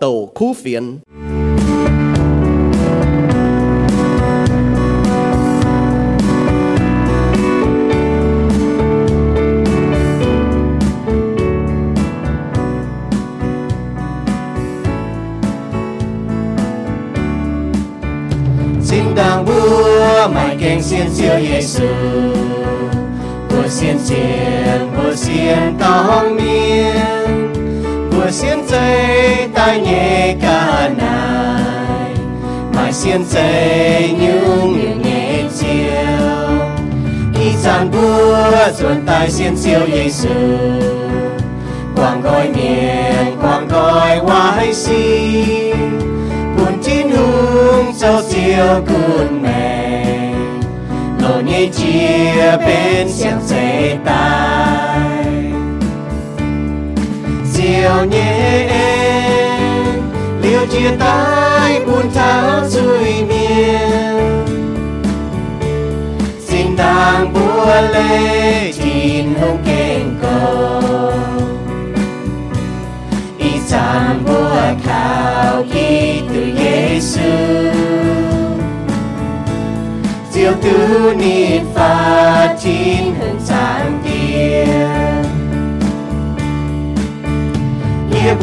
tàu khu phiền. xin đang bước mãi kênh xin siêu Giêsu bước xin xin bước xin tao miên xiên say tai nhẹ cả nài. Mai xiên say như miệng nhẹ chiều. Khi gian bữa ruột tai xin siêu dây sư quang gọi miệng, quang gọi hay xin buồn chín hương sau siêu cuốn mẹ. Lộn nhẹ chia bên xiên dây tai diều nhé em liêu chia tay buồn tháo chui miên. Xin đang bua lê chín hông kênh cầu y chán bua khao khi từ Giêsu diệu tu ni phát chi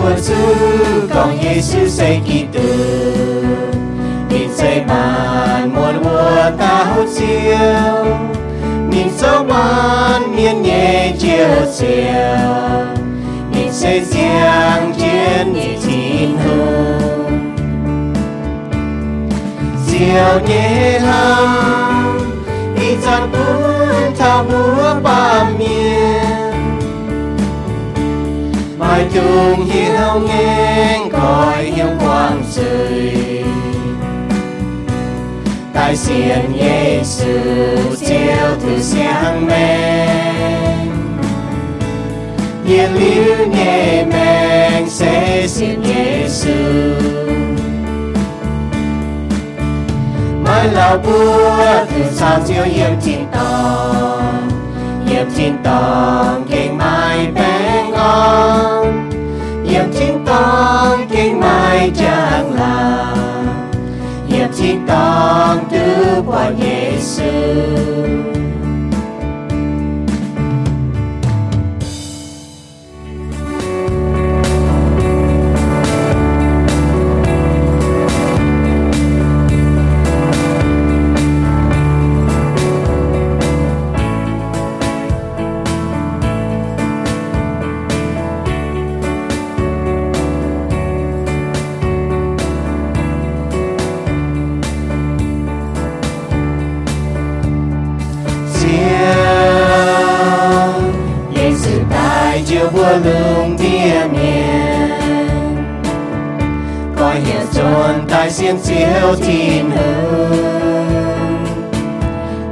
Nghĩa buồn su còn Giêsu say kỳ tư Nhìn say muôn mùa ta hốt siêu. Nhìn sâu ban miên nhẹ chiều chiều Nhìn say riêng chiến nhị chín hùng Diệu nhẹ hăng gian bún thao búa ba miền mai chung hiếu nghe gọi hiếu quang trời tại xiên Giêsu chiều từ sáng men nhiên liu nhẹ men sẽ xiên Giêsu mai lão bước từ sao chiều yên yếm tỏ tòng yếm kinh mai bén ngon. Yếm chín tông kinh mai chẳng là yếm chín tòng từ qua Giêsu lương địa nhiên coi hiện tròn tại xiên chiếu thiên hương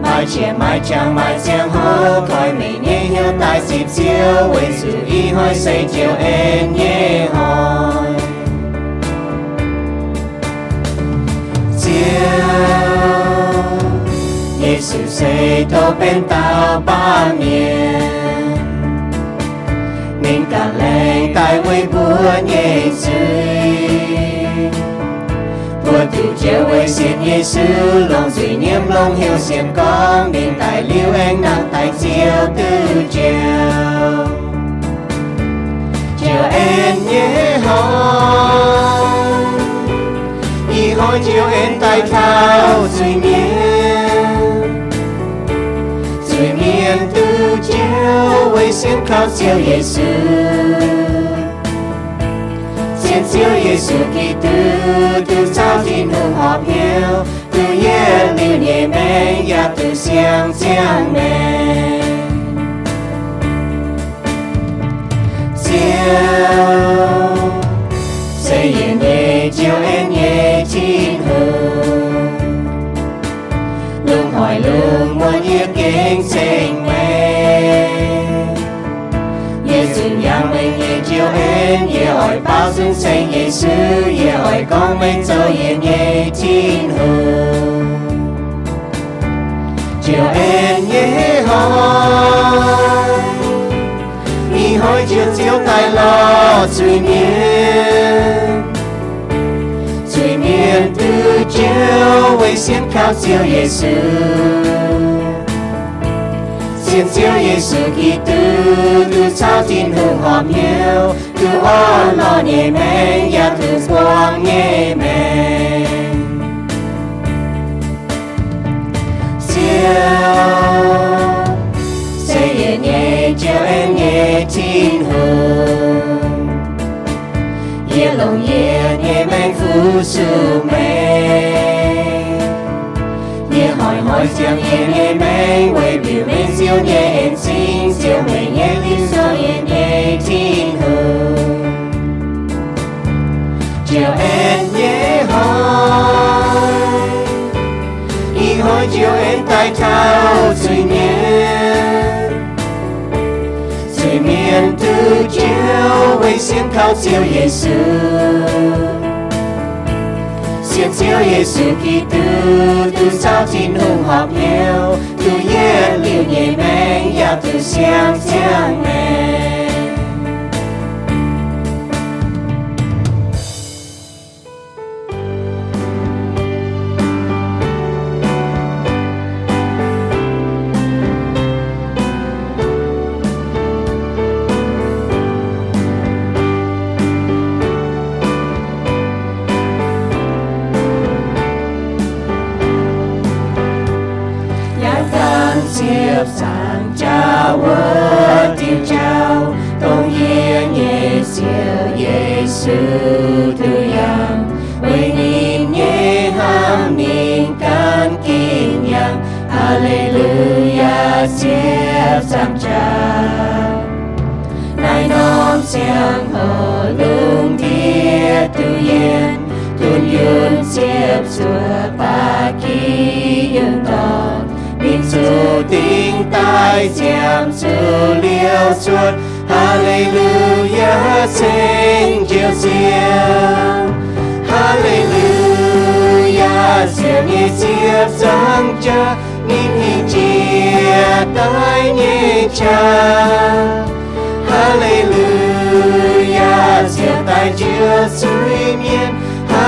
mai chia mai chàng mai chiang hô coi mình nhé hiếu tại dịp chiếu với sự y hỏi xây chiều em nhé hỏi chiều Giêsu xây thô bên tao ba miền nên cả leng tại quê búa nhẹ sư búa thủ chế quê xin nhẹ sư lòng duy nhiễm lòng hiểu xiêm con nên tại liêu anh nặng tại chiều tư chiều. Chiều em nhé hỏi y hỏi chiều em tại thao duy nhiễm 危险靠救耶稣。先救耶稣基督，都朝天空好飘，都夜流夜美，也都相相美。救， muốn yêu kính sinh mình Giêsu yang mình ye chiều hen ye hỏi bao dung sinh Giêsu ye hỏi con mình cho ye ye tin hùng chiều hen ye hỏi ni hỏi chiều chiều tai lo suy miên suy miên từ chiều为先靠救耶稣。 先救耶稣基督，都朝天空好渺，都安乐你们，也都光你们。救，谁也你救恩也听候，耶龙耶你们复苏美。hỏi hỏi xem yên yên mênh quay biểu bên siêu nhẹ yên sinh siêu mình nhẹ tin so yên nhẹ tin hương chiều em nhẹ hỏi y hỏi chiều em tay thao suy miên suy miên từ chiều quay xiên khao siêu Giêsu 先救耶稣基督，都朝天空好飘， Lưu nhẹ, men. Chúa ta kỳ yên tâm Minh Chúa tinh tài xem Chúa liêu chuột Hallelujah xin chiều riêng Hallelujah xin như chiếc giang cha Ninh hình chia tay như cha. Hallelujah xin tài chưa suy miên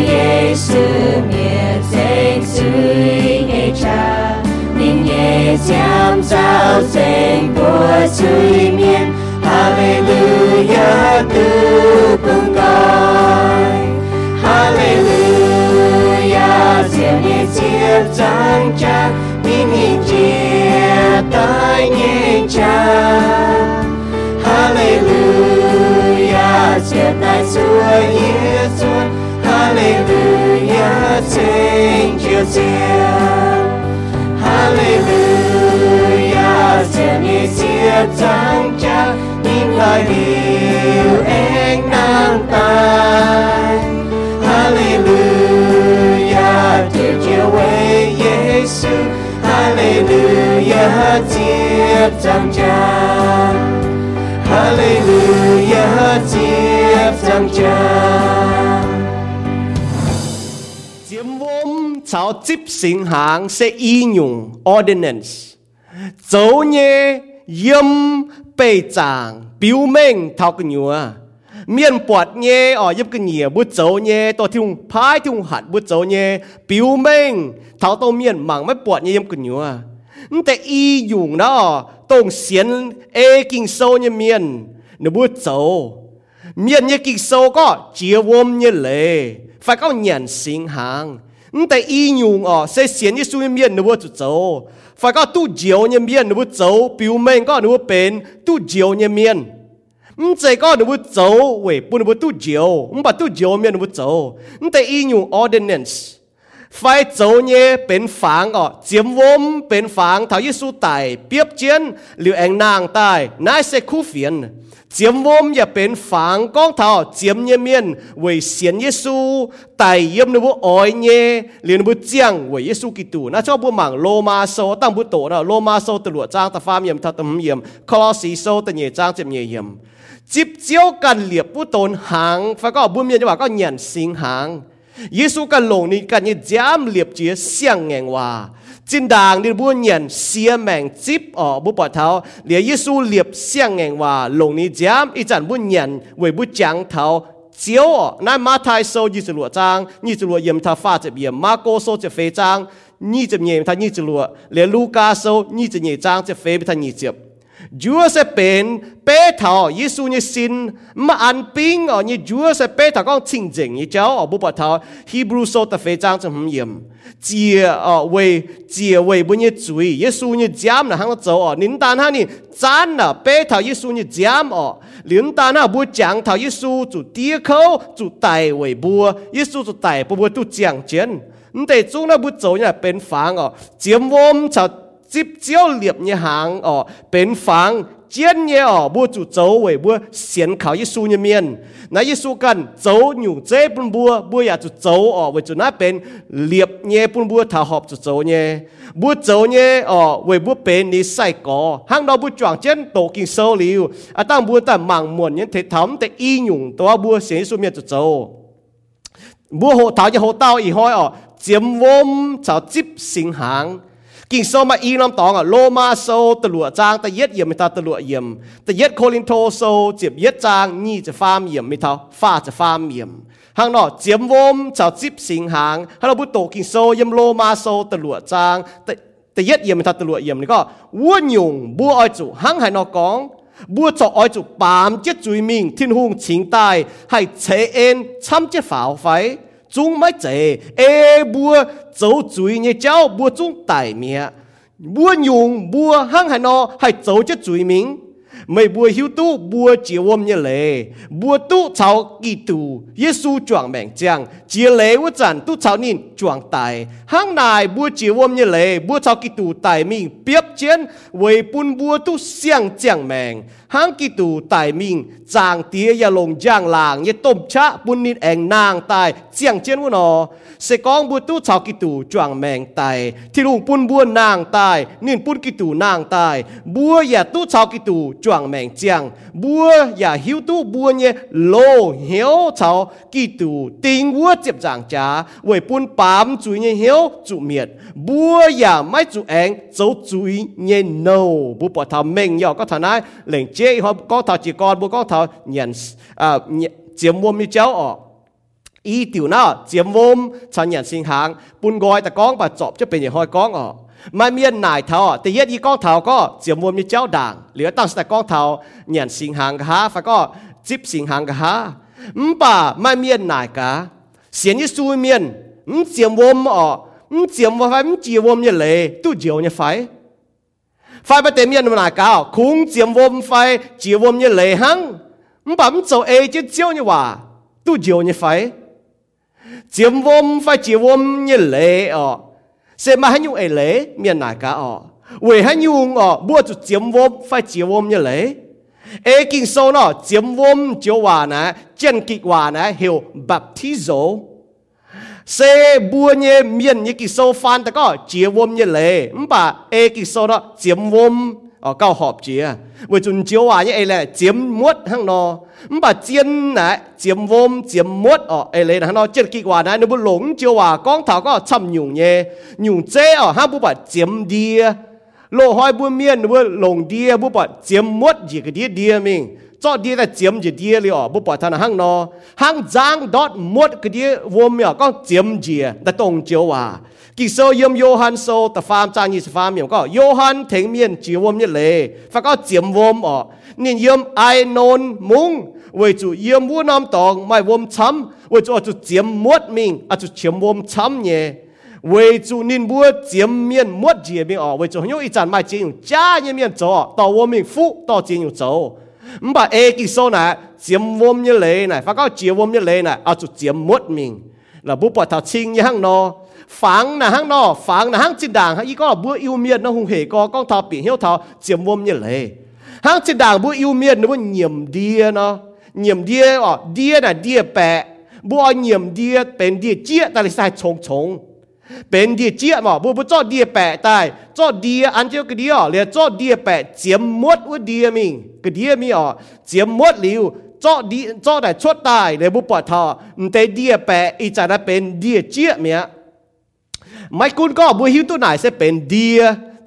Giêsu miệt danh suy nghe cha. Ninh nhé giam giao danh của suy miên Hallelujah tu cùng Hallelujah, diệu nghe chia trang cha. Min hình chia tay nghe cha. Hallelujah chia tai xua yết xuân Hallelujah sing chiều chia Hallelujah diệu nhẹ chia trang cha min lời điều anh năng tai Hallelujah Tuyệt chiều quê Giêsu Hallelujah tiếp rằng cha Hallelujah tiếp rằng cha cháu tiếp sinh hàng sẽ y nhung ordinance Dấu nhé yếm bề chàng biểu minh thao cái nhúa miền bọt nhé ở yếm cái nhìa bút dấu nhé to thiung phái thiung hạt bút dấu nhé biểu minh thao tô miền mảng mấy bọt nhé yếm cái nhúaแต่อีอยู่เนาะตรงเสียนเอกิงโซเนี่ยเมียนนบุโจเมียนเนี่ยกิงโซก็เจียวมเนี่ยเลยฝ่ายก็เหยียนสิงหาง แต่อีอยู่อ๋อเสียเสียนเนี่ยสู้เนี่ยเมียนนบุโจฝ่ายก็ตู้เจียวเนี่ยเมียนนบุโจปิวเมงก็นบุเป็นตู้เจียวเนี่ยเมียน唔这个你不走，喂，不能不拄脚，唔把拄脚面你不走，唔得应用 ordinance。 ไฟโจเย่เป็นฝังอ๋อเจียมวมเป็นฝังเท่ายิสูไตเปียบเจียนหรือแองนางตายนายเสคูเฟียนเจียมวมอย่าเป็นฝังก้องเท่าเจียมเยเมียนเวยเสียนเยซูไตเยี่ยมนบุอ้อยเย่หรือนบุเจียงเวยเยซูกิตูน่าชอบบุหมังโลมาโซตั้งบุโตนะโลมาโซตลวดจ้างตะฟามเยี่ยมทัตมเยี่ยมคลอสีโซตะเยจ้างเจ็บเยี่ยมจิบเจียวกันเหลียบบุตนหางฟ้าก็บุญเมียนจะว่าก็เหยียนสิงหาง เยซูกันลงนี่กันยี่จามเหลียบเจียเสียงแงงว่าจินด่างนี่บุญเนียนเสียแมงจิบอ๋อบุปผาเท้าเหลียเยซูเหลียบเสียงแงงว่าลงนี่จามอีจันบุญเนียนเวบุจังเท้าเจียวนั่นมาไทยโซยี่สิบหลัวจางยี่สิบหลัวเยี่มทาฟาจะเยี่ยมาโกโซจะเฟจางยี่สิบเยี่มทายี่สิบหลัวเหลียลูกาโซยี่สิบเยี่จางจะเฟไปทายี่สิบ Chúa sẽ bền, bế thảo Giêsu như xin. Mà ăn pin ở như Chúa sẽ bế thảo, con chính chính như cháu ở bố bà thảo. Hebrew số tập phê trang trong hầm yếm chia ở về chia về bố như chuối Giêsu như giám là hàng dấu ở nín tàn hàng ní chán là bế thảo Giêsu như giám ở nín tàn hàng bố giảng thảo Giêsu chủ tia khâu chủ tài về bố Giêsu chủ tài bố bố tu giảng chiến แต่ จุงนะบุโจเนี่ยเป็นฝังอ๋อเจียมวมชาว tiếp chiếu liệp như hàng ở bên phẳng chiến như ở bua chủ dấu về bua xiên khảo Giêsu như miền na Giêsu cần dấu nhủ dễ bún bua bua ya chủ dấu ở về chủ na bên liệp như bún bua thảo họp chủ dấu như bua dấu như ở về bua bên ní sai có hàng đó bua chọn chân tổ kinh sâu liu à tăng bua ta mang muộn những thế thấm thế y nhung tổ bua xiên Giêsu miền chủ dấu bua hộ thảo như hộ tao ý hỏi ở chiếm vôm chào tiếp sinh hàng กิ่งโซมาอีน้ำตองอะโลมาโซตะลัวจางตะเย็ดเยี่ยมไม่ทาตะลัวเยี่ยมตะเย็ดโคลินโทโซเจ็บเย็ดจางนี่จะฟามเยี่ยมไม่ทาฟ้าจะฟามเยี่ยมหางนอเจียมวมเจ้าจิบสิงหางฮัลโหลบุตโตกิ่งโซยมโลมาโซตะลัวจางตะตะเย็ดเยี่ยมไม่ทาตะลัวเยี่ยมนี่ก็วัวหยุ่งบัวอ้อยจุหางหายนอกองบัวจอกอ้อยจุปามเจ็ดจุยมิงทิ้นหุงชิงตายให้เชเอ็นช้ำเจ็ดฝาวไฟ chúng mới chế ê bua cháu chuối như cháu bua chúng tài mẹ bua nhung bua hăng hà nó hay cháu chất chuối mình? Mày bua hiếu tu bua chia ôm như lệ. Bua tu cháu kỳ tu Giêsu chuẩn mệnh chàng. Chia lệ vô chẳng tu cháu nín chuẩn tài. Hăng này bua chia ôm như lệ. Bua cháu kỳ tu tài mình biếp chiến với bún bua tu xiang chàng mệnh hang ki tu tài ming chàng tía ya long jang làng ye tôm cha bún nit eng nàng tài chiang chen wo no. Se con bu tu chao ki tu chuang meng tài thì lung bún bua nàng tài nin bún ki tu nàng tài bua ya tu chao ki tu chuang meng chiang bua ya hiếu tu bua nhé lô hiếu chao ki tu tình wo chep jang cha với bún bám chu nhé hiếu chu miệt bua ya mai chu eng dấu chu nhé no bu pa thảo meng yo có thằng này lệnh chế họ có thọ chỉ còn bố có thọ nhận à chiếm mồm như cháu ở. Ý tiểu nào chiếm mồm, cho nhận sinh hàng. Bún gói ta con và chọp cho bên nhà hoi con ở. Mà miền nải thọ thì yết y con thọ có, chiếm mồm như cháu đảng. Lửa tăng sẽ con thọ nhận sinh hàng ha phải có, chip sinh hàng ha bà mà miền nải cả. Xiên như xui miền chiếm mồm ở chiếm mồm phải chiếm mồm như lệ tu chiều như phải. งเท่าเหยียนสิงหางกะฮะฟ้าก็จิบสิงหางกะฮะมป่าไม่เมียนนายกะเสียนยี่ซูเมียนมเจียมวนอ๋อมเจียมว่าไฟมเจียวนเนี่ยเลยตู้เจียวเนี่ยไฟไฟประเตมียนมันนายกะคงเจียมวนไฟเจียววนเนี่ยเลยหังมป่าม做 A 就เจียวเนี่ยว่าตู้เจียวเนี่ยไฟเจียมวนไฟเจียววนเนี่ยเลยอ๋อ sẽ mà hay nhung ấy lễ miền nào cả ọ vì hay nhung ọ bua chủ chiếm vôm phải chiếm vôm như lễ ê kinh sâu nó chiếm vôm chiếu hòa nè chân kịch hòa nè hiểu baptizo sẽ bua nhẹ miền như kỳ sâu phan ta có chia vôm như lệ, mà ê kỳ sâu đó chiếm vôm. Ở cao họp chia với chúng chiếu hòa như ấy là chiếm muốt hăng nó mà chiên nè chiếm vôm chiếm muốt. Ờ, ở ấy là hăng nó chết kỳ hòa nè nó bu lủng chiếu hòa. Con thảo có chăm nhung nhé nhung chế ở ờ, hăng bu bà chiếm đi lộ hỏi miền miên bu lủng đi bu bà chiếm muốt. Gì cái đi đi mình cho đi là chiếm gì đi liệu bố bỏ thằng hang nó hang giang đốt muốt cái đi vô miệng có chiếm gì đã tông chiếu à kỳ sơ yếm Johan sơ ta phàm trang như phàm miệng có Johan thỉnh miên chiếu vô như lệ phải có chiếm vô ở nên yếm ai nôn mung vì chú yếm vô nam tòng mai vô chấm vì ở chủ chiếm muốt mình ở chủ chiếm vô chấm nhé vì chú nên bua chiếm miên muốt gì miệng ở vì chủ nhớ ít chẳng mai chiếm cha như miên chó, tàu vô mình phụ tàu chiếm chó. 唔把 A e à, mình. Là hang nó phẳng là hang chỉ đảng hang ý có là bữa yêu miệt nó không hề có con thọ bị hiếu thọ chiếm mồm như lệ hang chỉ đảng bữa yêu miệt nó bữa nhiệm đia nó. Nhiệm đia ở đia là đia bẹ. Bữa nhiệm đia bèn đia chia, ta lại sai chồng chồng เป็นเดียเจี๊ยแต่ะสายชงชงเป็นเดียเจี๊ยหมอบุบจอดเดียแปะตายจอดเดียอันเจ้ากระเดียเลียจอดเดียแปะเจียมมดว่าเดียมิงกระเดียมีอ๋อเจียมมดหลิวจอดีจอดแต่ชดตายเลยบุปผาทอแต่เดียแปะอีจาระเป็นเดียเจี๊ยเมียไม่คุณก็บุหิวตัวไหนจะเป็นเดีย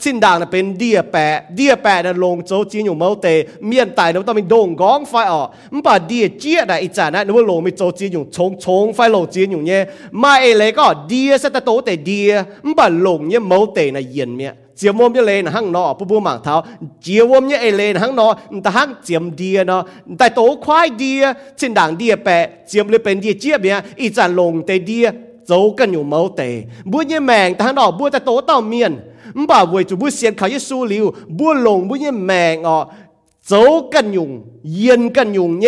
ชินด่างนะเป็นเดียแปะเดียแปะนะลงโจจีนอยู่เมาเตเมียนตายนะต้องเป็นดงก้องไฟออกมันป่าเดียเจี๊ยนะอีจ่านะนึกว่าลงมีโจจีนอยู่ชงชงไฟลงจีนอยู่เนี่ยมาเอเลยก็เดียสตโตแต่เดียมันป่าลงเนี่ยเมาเตนะเย็นเนี่ยจียมวมยเลยนะหังนอปูปูหมางเท้าเจียวมเนี่ยเอเลนหังนอแต่หังเจียมเดียเนาะแต่โตควายเดียชินด่างเดียแปะเจียมเลยเป็นเดียเจี๊ยบเนี่ยอีจานลงแต่เดียโจกันอยู่เมาเตบัวเนี่ยแมงแต่หังนอบัวแต่โตเต่าเมียน 唔把为就不先靠一输了，不龙不一命哦，走更用，烟更用呢，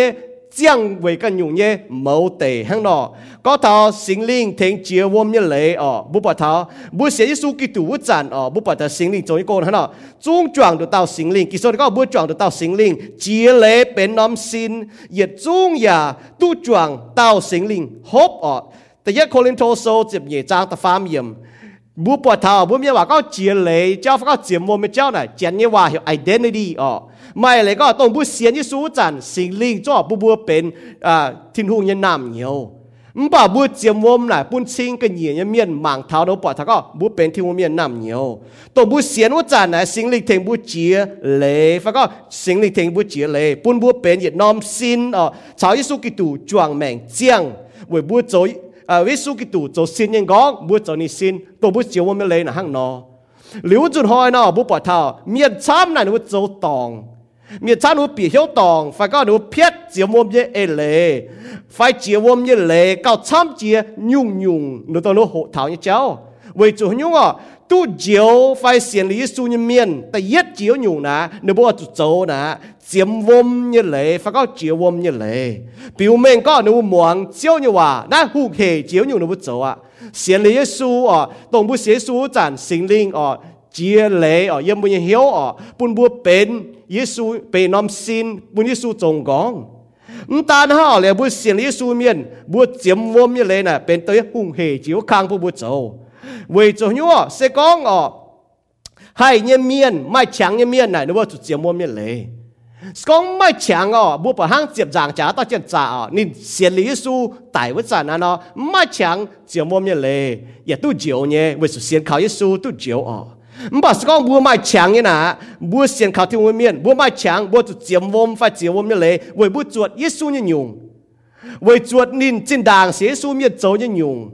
将为更用呢，冇地响咯。嗰头心灵听接我们嚟哦，不把头，不先一输基督不赞哦，不把头心灵做一个响咯，中转得到心灵，其实你讲不转得到心灵，接嚟变 nam 心，也中呀都转到心灵，好哦。第一，可能多数接嘢揸得翻严。bu bỏ thảo bu miêu hòa có chiến lấy cho có chiến mồm cho này. Chiến như hòa hiểu identity ờ. Mày lấy có tông bu xiên như số chẳng sinh linh cho bu bu bên à thiên hùng nhân nam nhiều. Bảo bu chiếm vôm này, bún xin cái nhỉ nhân miền mảng tháo đâu bỏ tháo có bu bên thiên miền nằm nhiều. Tổ bu xiên u tràn này sinh lịch thành bu chia lệ phải có sinh lịch thành bu chia lệ. Bún bu bên việt nam xin ở cháu yêu cái tủ chuang mèn chiang với bu chối à ví dụ cái tủ cho xin nhân gõ bữa cho ni xin tôi bữa chiếu mà lấy là hang nó. Liu chun hoi nó bữa bỏ thao miền chăm này nó cho tòng. Miền chăm nó bị hiếu tòng, phải có nó phiết chiếu mua như ê lệ phải chiếu mua như lệ cao chăm chia nhung nhung, nó tôi nó hộ thảo như cháu. Vì chủ nhung à tu chiếu phải xiển lý su như miền ta yết chiếu nhủ nà nếu bố tu châu nà, chiếm vôm như lệ phải có chiếu vôm như lệ. Biểu mệnh có nếu muốn chiếu như hòa na hù khề chiếu nhủ nếu bố châu à xiển lý su ờ, à tổng bố xiển su chẳng xin linh à chia lệ à yếm bố như hiếu à bún bố bền Giêsu bề nom xin, bún Giêsu trồng gong chúng ta nó là bố xiển lý su miền bố chiếm vôm như lệ nè bền tới hùng hề chiếu khang bố bố châu 为做牛哦，谁讲哦？还一面卖强一面呢，你不就节目面嘞？讲卖强哦，不把行接上家到接炸哦，你写历史大不赞啊喏，卖强节目面嘞，也都久呢，为是先考一书都久哦。唔把是讲不卖强呢呐，不先考听外面，不卖强，不就节目发节目面嘞，为不做耶稣呢用，为做你真当耶稣面走呢用。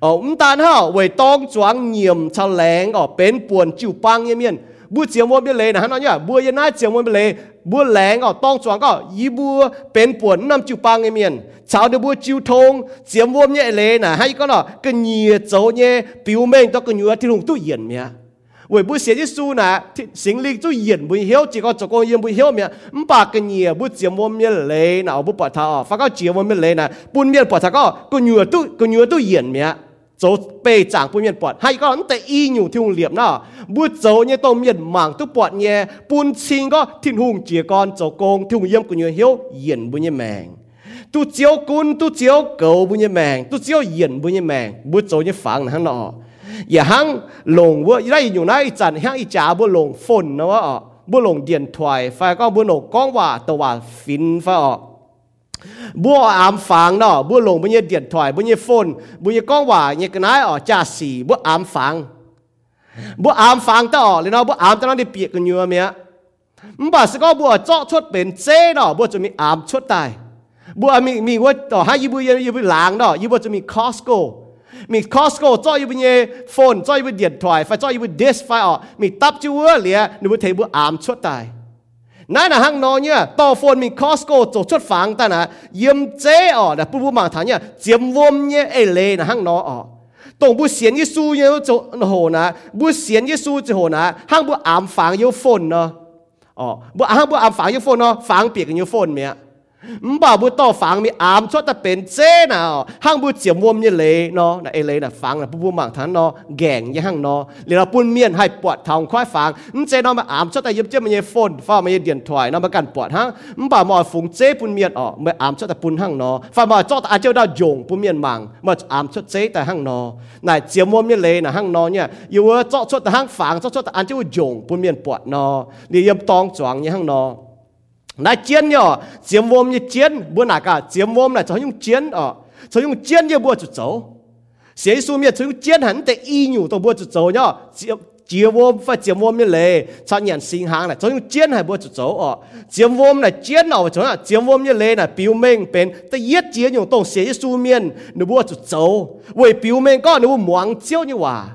哦，唔但好为当庄严出灵哦，边半就帮一面，不节目别来呢，那呀，不一那节目别来，不灵哦，当庄个一不边半那就帮一面，朝的不就通节目别来呢，还个咯，个热走呢，表面都个热天龙都严咩？为不写耶稣呢，行李就演不晓，结果做工演不晓咩，唔把个嘢不节目咩嚟，嗱不把他哦，发个节目咩嚟呢，半面把他个个女儿都个女儿都演咩。dấu bề chẳng bùn miền bọt hay có ấn tại y nhiều thiêu liệp nào bút dấu như tàu miền mảng tu bọt nhé bùn xin có thiên hùng chỉ con dấu công thiêu yếm của nhiều hiếu yên bùn như mèng tu chiếu cún tu chiếu cầu bùn như mèng tu chiếu yên bùn như mèng bút dấu như phẳng hăng nọอย่าหังลงว่าได้อยู่ในจันหังอีจ่าบุลงฝนนะว่าบุลงเดียนถอยไฟก็บุลงก้องว่าตัวฟินไฟออก บัวอามฝังเนาะบัวลงบัวเย่เดียดถอยบัวเยฝนบัวเยก้องว่าเยกระนายอ๋อจ่าสีบัวอามฝังบัวอามฟังต่อเลยเนาะบัวอามตอนนั้นได้เปียกกันอยู่เมียมันบอกสก็บัวเจาะชดเป็นเจ้เนาะบัวจะมีอามชดตายบัวมีมีว่าต่อให้ยีบัวยีบัวหลางเนาะยีบัวจะมีคอสโกมีคอสโกจ่อยยีบัวเย่โฟนจ่อยยีบัวเดียดถอยไฟจ่อยยีบัวเดสไฟอ๋อมีตับจิวเหลียนึกว่าเทบัวอามชดตาย นั่นะหังนอเนี่ยต่อฟนมีคอสโกจชดฝังแต่นะเยี่ยมเจ้อนี่ยปุ๊บมาถานเนี่ยเจียมวมเนี่ยเอเลนะหังนออตรงบุเสียนเยซูเยจโหนะบุเสียนเยสูจะโหนะห้างบุอามฝังเยฟนเนาะอ๋อบุห้างบุอามฝังเยฟนเนาะฝังเปียกเยฟนเมีย มบ่าวบุต่ฟังมีอามชดแต่เป็นเจ้นาห้างบุเจียมวมเนี่ยเลยเนาะนะเอเลยนะฟังนะผู้ผู้มังทันเนาะแก่งยังห้างเนาะเลยเราปุ่นเมียนให้ปวดทองค่อยฟังเจ้นามาอามชดแต่ยึบเจ้ามันเยฟนฟ้ามันเยเดียนถอยเนาะมากันปวดห้างบ่าหมอฝูงเจ้ปุ่นเมียนอ๋อเมื่ออามชดแต่ปุ่นห้างเนาะฟ้ามาจอดอาเจ้าดาวโยงปุ่นเมียนมังเมื่ออามชดเจ้แต่ห้างเนาะนายเจียมวมเนี่ยเลยนะห้างเนาะเนี่ยอยู่ว่าจอดชดแต่ห้างฟังจอดชดแต่อันเจ้าโยงปุ่นเมียนปวดเนาะเดี๋ยวตองจวงยังห้างเนาะ na chiến nhở, chiếm vôm như chiến, bữa nà cả chiếm vôm là cho những chiến ở cho những chiến như bữa chút cháu xế su miệt cho những chiến hẳn tệ y nhủ tàu bữa chút cháu nhở, chiếm chiếm vôm, phải chiếm vôm như lề, cho nhận sinh hàng này, cho những chiến hay bữa chút cháu ở ờ. chiếm vôm là chiến ở chỗ là chiếm vôm như lề là biểu minh bên tệ yết chiến nhủ tàu xế su miên nụ bữa chút cháu với biểu minh có nụ muang chiếu như hòa.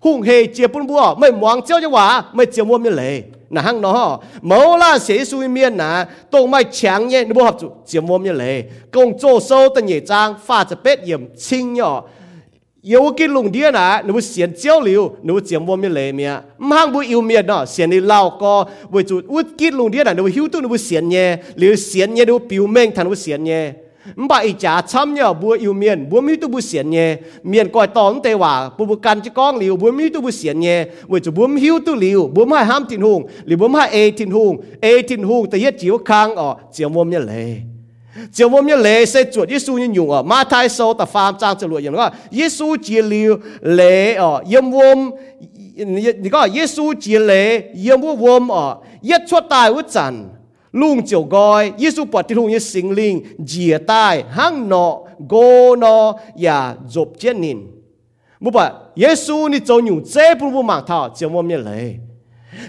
Hùng hề chia bún bữa, mày muang chiếu như hòa, mày chiếm vôm như lề na hang nó mẫu là sẽ suy miên na tông mai chẳng nhẹ nó hợp chủ, chiếm vôm như lệ công chỗ sâu tận nhẹ trang, pha cho bết yểm chinh nhỏ yêu cái lùng điên à nó xiên chiếu liu nó chiếm vôm như lệ mía mang bu yêu miệt nó xiên đi lao co. Với chủ út cái lùng điên à nó hiu tu nó xiên nhẹ. Liu xiên nhẹ nó biểu mệnh thằng nó xiên nhẹ. บ่อีจ่าช้ำเนี่ยบัวอยู่เมียนบัวมีตุบุเสียนเนี่ยเมียนก่อยตอนเตว่าปุบกันจะก้องหลิวบัวมีตุบุเสียนเนี่ยเวจะบัวหิวตุหลิวบัวไม่ห้ามทินหงหรือบัวไม่เอทินหงเอทินหงแต่ยัดจิ๋วคางอ๋อเจียวมวมเนี่ยเลยเจียวมวมเนี่ยเลยเสจวดยิสูยินยู่อ๋อมาไทยโซแต่ฟาร์มจางจรวดอย่างนั้ก็ยิสูเจียลิวเลยอ๋อเยมวมนี่ก็ยิสูเจียเลยยยมวมอ๋อยัดชั่ตายวุจันทร์ lung chiều gọi Giêsu bật tiêu hùng như sinh linh dìa tai hăng nọ go nọ và dộp chết nìn, bố bà Giêsu ni cho nhủ chế bố bố mạng thảo chiều mồm như lệ.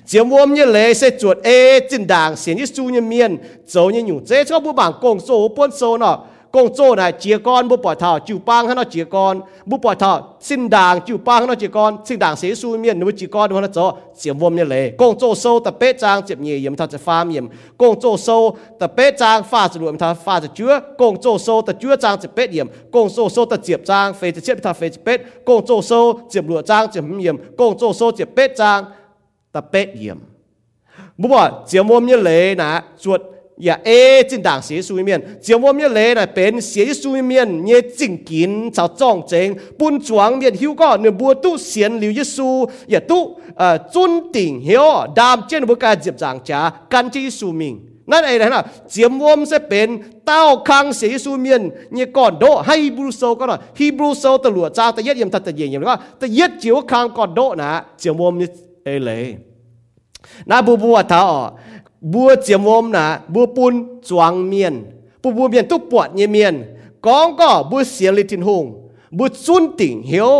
Chiều mồm như lệ sẽ chuột ê chân đàng xiên Giêsu như miên cho như nhủ chế cho bố bảng công số bốn số nọ công chỗ này chia con, bố bỏ thảo chịu bang hắn nó chia con? Bố bỏ thảo xin đảng chịu bang hắn nó chia con? Xin đảng xế xui miền nếu chia con hắn nó chỗ chiếm vôm như lệ. Công chỗ sâu tập bế trang chiếm nhì yếm thật sẽ phá yếm công chỗ sâu tập bế trang phá sẽ luộm thật pha sẽ chứa. Công chỗ sâu tập chứa trang sẽ bế yếm công chỗ sâu tập chiếm trang phê sẽ chiếm thật phê sẽ bế. Công chỗ sâu chiếm lụa trang, chiếm yếm công chỗ sâu chiếm bế trang, tập bế yếm bố bỏ chiếm vôm như lệ nè, chuột 也爱进党写书一面，就我们来来变写书一面，也进紧找壮正，本庄面修个，你不มี留一书，也都呃尊顶晓，但见不该接长家，干这书名。นี่ยจิ้งกินชาวจ้องเจงปุ่นช่วงเมียนหิวก็เนื้อบัวตู้เสียนหลิวเยซูอย่าตู้เอ่อจุนติงเหี้องนะเจียมวมจะเป็นเต้าคังเสียสูเมียนเนี่ยก่อนโดให้บรูโซก็หน่อยฮีบรูโซตะหลัวจ้าตะเย็ดยมทัดตะเย็นยมก็แต่เย็ดจิ๋วคังก่อนโดนะเจียมวมเนี่ยเลยนะบูบัวท้า บัวเจียมวมนะบัวปุนจวงเมียนปูบัวเมียนตุกปวดเยเมียนกองก็บัวเสียลิทินหงบัวซุนติ่งเหียว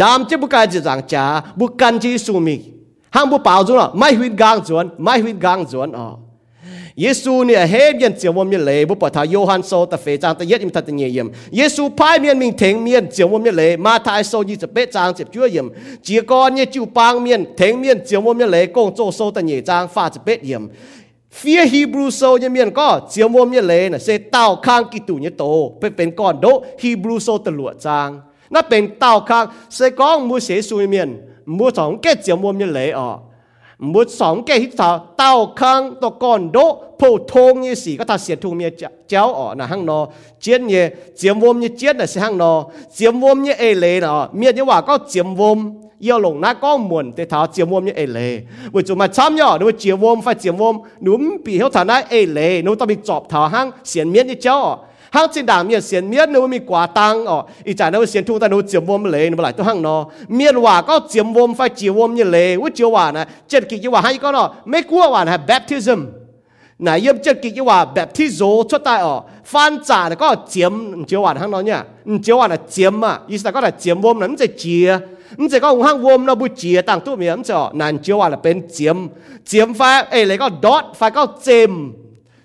ดามเจ้าบุกายจะจางจ้าบัวกันจีสุมิห้างบัวเปล่าจุนอ่ะไม่หินกางจวนไม่หินกางจวนอ๋อเยซูเนี่ยเฮ็ดยันเจียววมเนี่ยเลยบุปผาโยฮันโซตะเฟจางตะเย็ดอิมทัตเนียมเยซูพายเมียนมิงเถงเมียนเจียววมเนี่ยเลยมาทายโซยี่สิบเปจางเจ็บชั่วเยี่ยมเจียกอนเนี่ยจิวปางเมียนเถงเมียนเจียววมเนี่ยเลยกงโจโซตะเนียจางฟ้าจะเปเยี่ยม phía Hebrew so như miền có chiếm vô như lệ là sẽ tàu khang kỳ tủ như tổ. Phải bên con đỗ Hebrew so từ lụa trang. Nó bên tàu khang sẽ có mua sẽ suy miền mua sống cái chiếm vô như lệ ở. Mua sống cái hít thở tàu khang to con đỗ phổ thông như gì, có ta sẽ thu miền cháu ở là hang nó chiến như chiếm vô như chiến là sẽ hang nó chiếm vô như ê lệ là miền như quả có chiếm vô yêu lồng na có muộn để thảo chiều muộn như ấy lệ bởi chúng mà chăm nhỏ nếu chiều muộn phải chiều muộn nếu bị hiểu thảo na ấy lệ nếu ta bị chọc thảo hăng, xiên miết như cháu hăng trên đảng miết xiên miết nếu mi quả tăng ở. Ý chả nếu xiên thu ta nếu chiều muộn lệ nếu lại tôi hăng nó. Miết hòa có chiều muộn phải chiều muộn như lệ với chiều hòa này chết kỳ chiều hòa hay có nó. Mấy cua hòa này baptism. Này yếm chết kỳ chiều hòa baptism, cho ta ở. Phan trả này có chiếm chiều hòa hăng nó nhá chiều hòa là chiếm mà. Ý là có là chiếm muộn nó mới chia. 唔就講行我們那不接當都咪唔就難招啊啦變尖尖法誒嚟個 dot 法個尖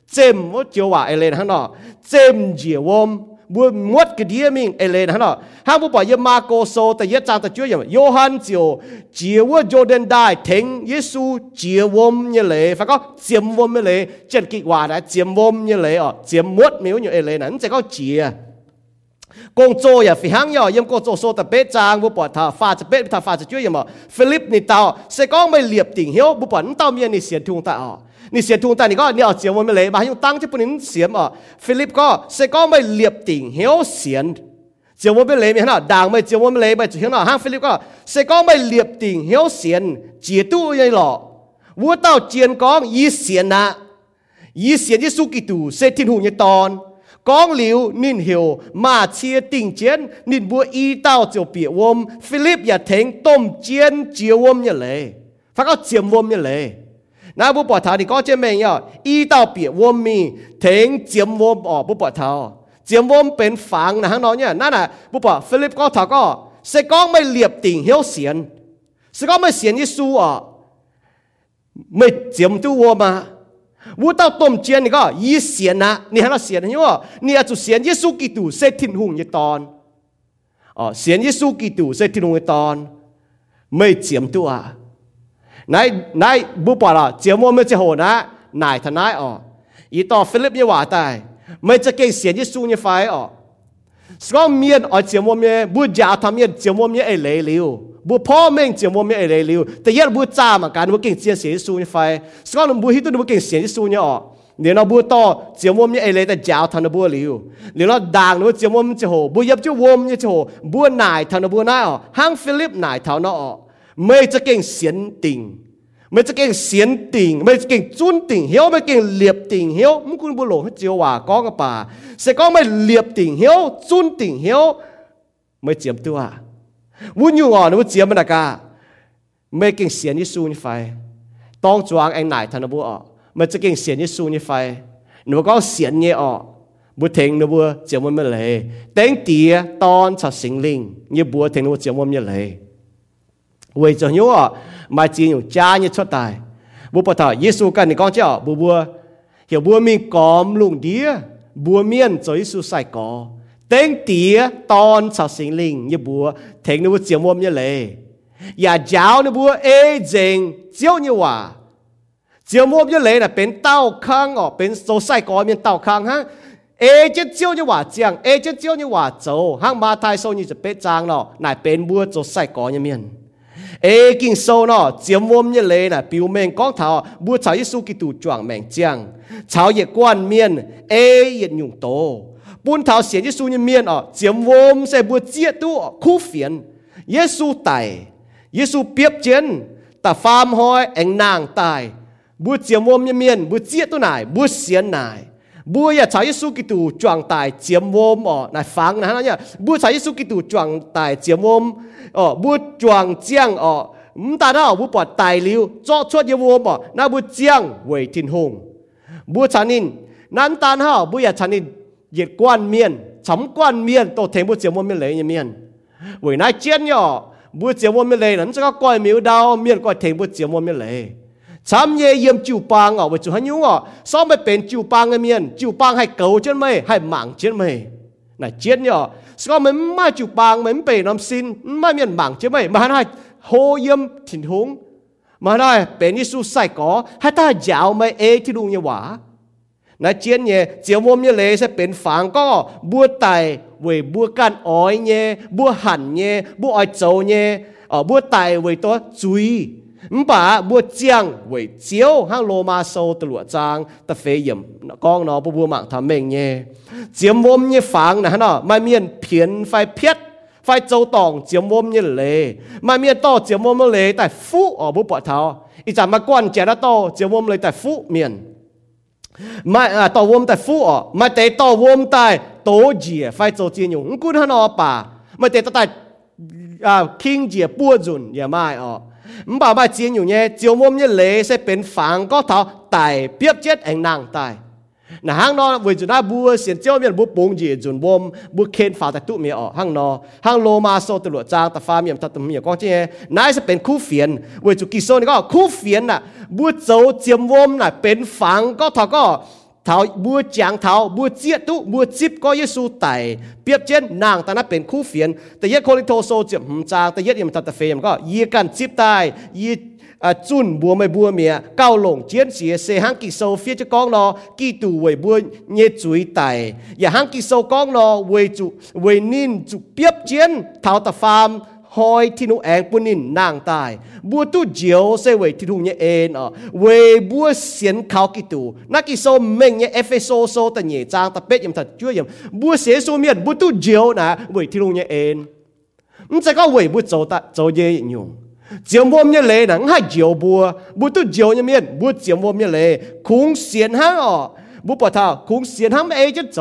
尖我招話誒嚟響度尖接我們我唔乜嘅啲名誒嚟響度行我把一馬哥數第一章就主要約翰就接我 Jordan 大聽耶穌接我們一嚟法個尖我們一嚟即係結話啦尖我們一嚟哦尖乜咪我要誒嚟嗱唔就講接啊 กงโจอย่าฟิฮังย่อยังกงโจโซตะเปจางบุปผาทาฟาจะเปทาฟาจะช่วยยังบ่ฟิลิปนี่เตาเสกองไม่เหลียบติ่งเฮียวบุปผาเตาเมียนี่เสียทุงตาอ๋อนี่เสียทุงตานี่ก็นี่เอเสียวมันไม่เลยบายุตั้งที่ปุ่นินเสียมอ๋อฟิลิปก็เสกองไม่เหลียบติ่งเฮียวเสียนเจียวมันไม่เลยมีหน้าด่างไม่เจียวมันไม่เลยไม่เจียวหน้าห้างฟิลิปก็เสกองไม่เหลียบติ่งเฮียวเสียนเจียตู้ยังหล่อวัวเต้าเจียนกองยีเสียนนะยีเสียนยีสุกิตูเซทินหูยตอน กองหลิวนินหิวมาเชียติ่งเจียนนินบัวอีเต้าเจียวเปียวมฟิลิปอย่าเทงต้มเจียนเจียววมอย่ยเลยฟักเอาเจียมวมอย่าเลยนะบุปผาที่ก็เจียมเองย่อีเต้าเปียวมมีเทงเจียมวมออกบุปผาเจียมวมเป็นฝังนะฮะน้องเนี่ยนั่นน่ะบุปผาฟิลิปก็ถาก็เสกองไม่เหลียบติ่งเหี่ยวเสียนเสกองไม่เสียนยิสูอะไม่เจียมตัววมา วูเต้าต้มเจียนนี่ก็ยีเสียนะนี่ฮะเราเสียนะเนี่ว่านี่อาจุเสียนเยซูกิตูเซตินหุงยตอนอ๋อเสียนเยซูกิตูเซตินหุงยตอน ไม่เจียมตัวนายนบุปผาเจียมว่าไม่จะโหนะนายทนายอ๋ออีต่อฟิลิปเนี่ยว่าตายไม่จะเก่งเสียนเยซูเนี่ยไฟอ๋อ สก็เมียนอ๋อเจียมเมียบุญยาทำเมียนเจียมเมียไอเลลิวบุพ่อแม่งเจียมเมียไอเลลิวแต่ยันบุจ้ามาการบุเก่งเจียเสียสูญไฟสก็นบุฮิตุนบุเก่งเสียสูญเนาะเดี๋ยวเราบุต่อเจียมเมียไอเลยแต่จ้าวทำนบุลียวเดี๋ยวเราด่างหรือเจียมเจียโหบุยับเจีวมเนี่โหบุนายทำนบุน่ายออกห้งฟิลิปนายเท้าเนาะออกม่จะเก่งเสียนติ่ง ม่จะเก่งเสียนติ่งไม่จะเก่งจุนติ่งเหี้ยวไม่เก่งเหลียบติ่งเหี้ยวมึงคุณบุหลงให้เจียวว่าก้องกับป่าเสก็ไม่เหลียบติ่งเหี้ยวจุนติ่งเหี้ยวไม่เจียมตัววุ้นอยู่อ่อนวุ้นเจียมมันกาไม่เก่งเสียนยิสูนี่ไฟต้องจวงเองไหนทันบุอะไม่จะเก่งเสียนยิสูนี่ไฟหนูก็เสียนเนี่ยอะบุเทงหนูบัวเจียมมันไม่เลยเต็งตีตอนชัดสิงลิงเนี่ยบัวเทงหนูเจียมมันไม่เลย 为着牛啊，买钱用家你出大，不不他耶稣跟你讲叫不不，有不面讲弄啲，不面做耶稣晒个，等啲当朝圣灵一不，听你不节目咩嚟，อย่า教你不เอ正教你话，节目咩嚟啦，เป็นเต้าข้างอ๋อเป็นโซไซกอ面เต้าข้างฮะ ê chứ chiêu như quả giang ê chứ chiêu như quả dấu hang ma thai sâu nhưจะเป็ดจางเนาะนายเป็นบัวโจใส่ก่อยังเมียน ê, kinh sâu nó, chiếm vôm như lệ là biểu mình con thảo. Bùa chào Giêsu Kitô chuẩn mệnh chăng chào ye quan miên, ê, yết nhung tổ buôn thảo xiên Giêsu như miên ở chiếm vôm sẽ bùa chia tu ờ, khu phiền. Giêsu tài Giêsu biếp chiến, ta phàm hoi, anh nàng tài. Bùa chiếm vôm như miên bua chia tu bùa bua xiên บัวยาชาเยซูกิตูจวงตายเจียมวมอ๋อนายฟังนะฮะเนี่ยบัวชาเยซูกิตูจวงตายเจียมวมอ๋อบัวจวงเจียงอ๋อมตาดาบัวปอดตายลิวจ่อชวดเยวมอ๋อนาบัวเจียงเวทินหงบัวชานินนั้นตานฮาบัวยาชานินเหยียดกวนเมียนสำกวนเมียนโตเทงบัวเจียมวมเมียนเลยเมียนเวนายเจียนย่อบัวเจียมวมเมียนเลยนั้นจะก็ก้อยมิวดาวเมียนก้อยเทงบัวเจียมวมเมียนเลย chăm nhẹ yếm chịu bang ở với chú hắn nhung sao mới bền chịu bang em miền chịu bang hay cầu chân mày hay mảng chân mày là chết nhở sao mới mà chịu bang mới bền làm xin mà miền mảng chân mày mà hắn hô yếm thỉnh hùng mà đây bền Giêsu sai có, hay ta giáo mày ê thì đúng như quả? Na chiến nhé chiều hôm sẽ bền phán có bua tài về bua can ói nhé bua hẳn nhé bua ói trâu nhé ở bua tài to chui bà bùa chiang với chiếu hang lô ma sâu từ lụa trang ta phê yểm con nó bùa mạng tham mê nhé chiếm vôm như pháng nè nó mai miền phiền phải phiết phải châu tòng chiếm vôm như lề mai miền to chiếm vôm như lề tại phú ở bùa bỏ thảo ít chả mà quan trẻ đã to chiếm vôm lề tại phú miền mai à to vôm tại phú ở mai tế to vôm tại tố gì phải châu chiên nhung cũng hả nó bà mà tế tại à kinh gì bùa dùn gì mai ở 唔爸爸剪อยู่เนี่ยเจียวมุมเนี่ยเลยใช่เป็นฝังก็เท่าไต่เปียบเจ็ดเองนางไต่ 那行咯，为住那不先照面不崩住准我不看法的都没有行咯，行罗马说的罗章的方面他都没有讲这，那是เป็นคู่เฟียน为住กิโซนี่ก็คู่เฟียนน่ะบัวโจเจียมวมน่ะเป็นฝังก็ทอก็เ ท้าบัวจางเท้าบัวเจียตุบัวจิบก็เยซูไตเปียบเช่นนางตาน้ะเป็นคู่เฟียน แต่เยโคลิโทโซเจียมจางแต่เยเดียมทัตเฟยมก็เยกันจิบตายเยจุนบัวไม่บัวเมียเก้าหลงเจียนเสียเสหังกิโซเฟียจะกองรอกี่ตูเวยบัวเยจุยไตอย่าหังกิโซก้องรอเวยจุเวยนินจุเปียบเจียนเท้าตะฟาร์ม หอยที่นูแองปุ่นินนางตายบัวตู้เจียวเซเวที่ทูเนี่ยเองอ่ะเวบัวเสียนเขากิตูนักกิโซเมงเนี่ยเอฟเอโซโซแต่เนี่ยจางตะเป็ดยำถัดช่วยยำบัวเสียสูเมียนบัวตู้เจียวนะเวที่ทูเนี่ยเองมันจะก็เวบัวโจตะโจเยยุ่งเจียวบัวเนี่ยเลยนะง่ายเจียวบัวบัวตู้เจียวเนี่ยเมียนบัวเจียวบัวเนี่ยเลยคุ้งเสียนห้างอ่ะบัวปะท้าคุ้งเสียนห้างเอจะโจ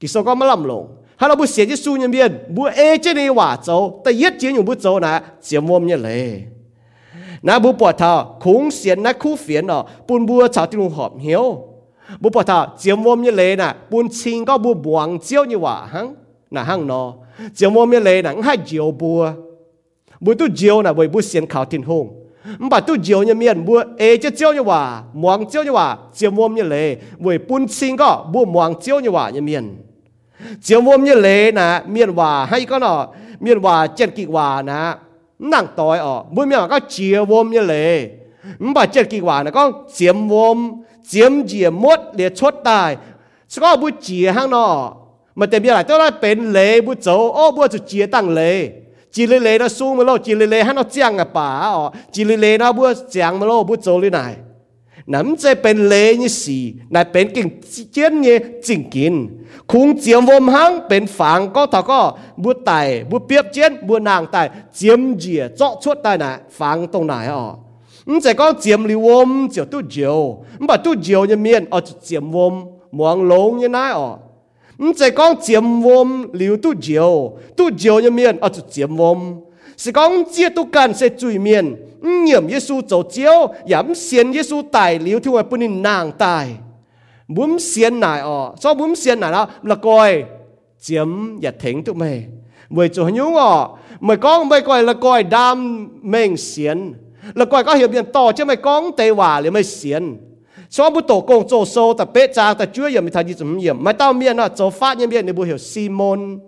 กิโซก็มาลำลง นะสู้มาโลจีเลเลให้เราเจียงกับป่าอ๋อจีเลเลนะบัวเจียงมาโลบัวโจลินายนั่ เจียวมวเมียเลนะเมียนว่าให้ก็หนอเมียนว่าเจ็ดนกิว่านะนั่งต่อยออกบุญเมียก็เจียวมวเมียเลมันบาเจ็ดนกิว่านะก็เจียมวมเจียมเจียมมดเหลียชดตายสก็บุเจียห้างนอมันเต็มยี่หลายตัวนั้นเป็นเลบุโจโอ้บุวจะเจียตั้งเลจีเลเลนะสู้มาโลจีเลเลให้เราเจียงอะป่าอ๋อจีเลเลนะบุวเจียงมาโลบุโจหรือไง nắm chế bên lê như xì nãy bên kinh chiến như chính kín. Khung chiếm vôm hăng bên phẳng có thọ có. Bút tài, bút biếp chiến, bút nàng tài, chiếm dìa chọ chuốt tài nãy phẳng tông nãy ọ nhưng chỉ có chiếm lưu vôm chiều tu chiều mà tu chiều như miền ở chiếm vôm muang lông như nãy ọ nhưng chỉ có chiếm vôm liu tu chiều tu chiều như miền ở chiếm vôm 是讲这都干是罪面，唔念耶稣做招，也唔信耶稣大了，天会不能难大。muốn xiên này ở so muốn xiên này đó là coi chiếm nhật thính tụi mày mày chủ nhúng ở mày có mày coi là coi đam mình xiên là coi có hiểu biển to chứ mày có tây hòa là mày xiên so bút tổ công chỗ sâu tập bế trang tập chúa giờ thấy gì chấm hiểm mày tao miền nó chỗ phát nhân miền này bù hiểu Simon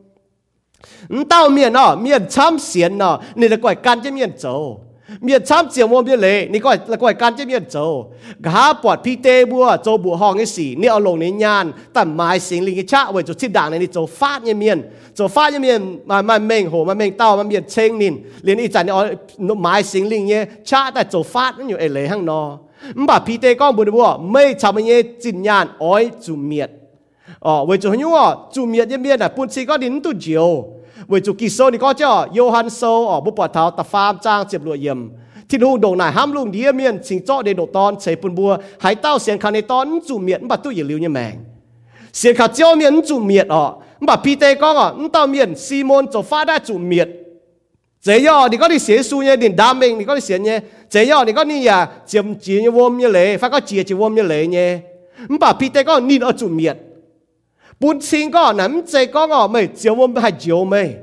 เต้าเมียนอะเมียนช้ำเสียนอะนี่ละก่อยการจะเมียนโจเมียนช้ำเสียงมัวเมียนเลยนี่ก่อยละก่อยการจะเมียนโจกหาปอดพีเตบัวโจบุหองไอ้สีนี่เอาลงในยานแต่หมายสิยงลิงกิชะไว้จุดที่ด่างในนี่โจฟาดเนี่ยเมียนโจฟาดเนี่ยเมียนมามาเม่งโหมาเม่งเต้ามาเมียนเชงนินเรียนอีจันเนี่ยเอาหมายสิยงลิงเนี่ยชะแต่โจฟาดนั่นอยู่เอ้เลยห้างนอมบ่าพีเตก้องบุญบัวไม่ชาวเมียจินยานอ้อยจุเมียด ลยข้างนอ mà phi tê con bùn bùa mấy chào mấy nhé chín nhàn oi chủ miệt ờ với chủ nhung ờ chủ miệt như miệt là bùn chỉ có đến tu chiều với chủ kỳ sâu thì có cho Johan sâu ở bút bọt tháo tập phàm trang chụp lụa yểm thiên hùng đồng này ham lùng đĩa miền chính cho để độ ton chế bùn bùa hãy tao xiên khăn này ton chủ miệt mà tu yên lưu như mèng xiên khăn chiếu miệt chủ miệt ờ mà phi tê con ờ tao miệt Simon cho phát ra chủ miệt 这样你讲你写书呢，你打命，你讲你写呢，这样你讲你呀，接接我们来，发个接接我们来呢，唔把皮带讲你要做灭，本身讲南这讲 bốn xin có nắm chơi có ngỏ mày chiếu vô hay chiếu mày.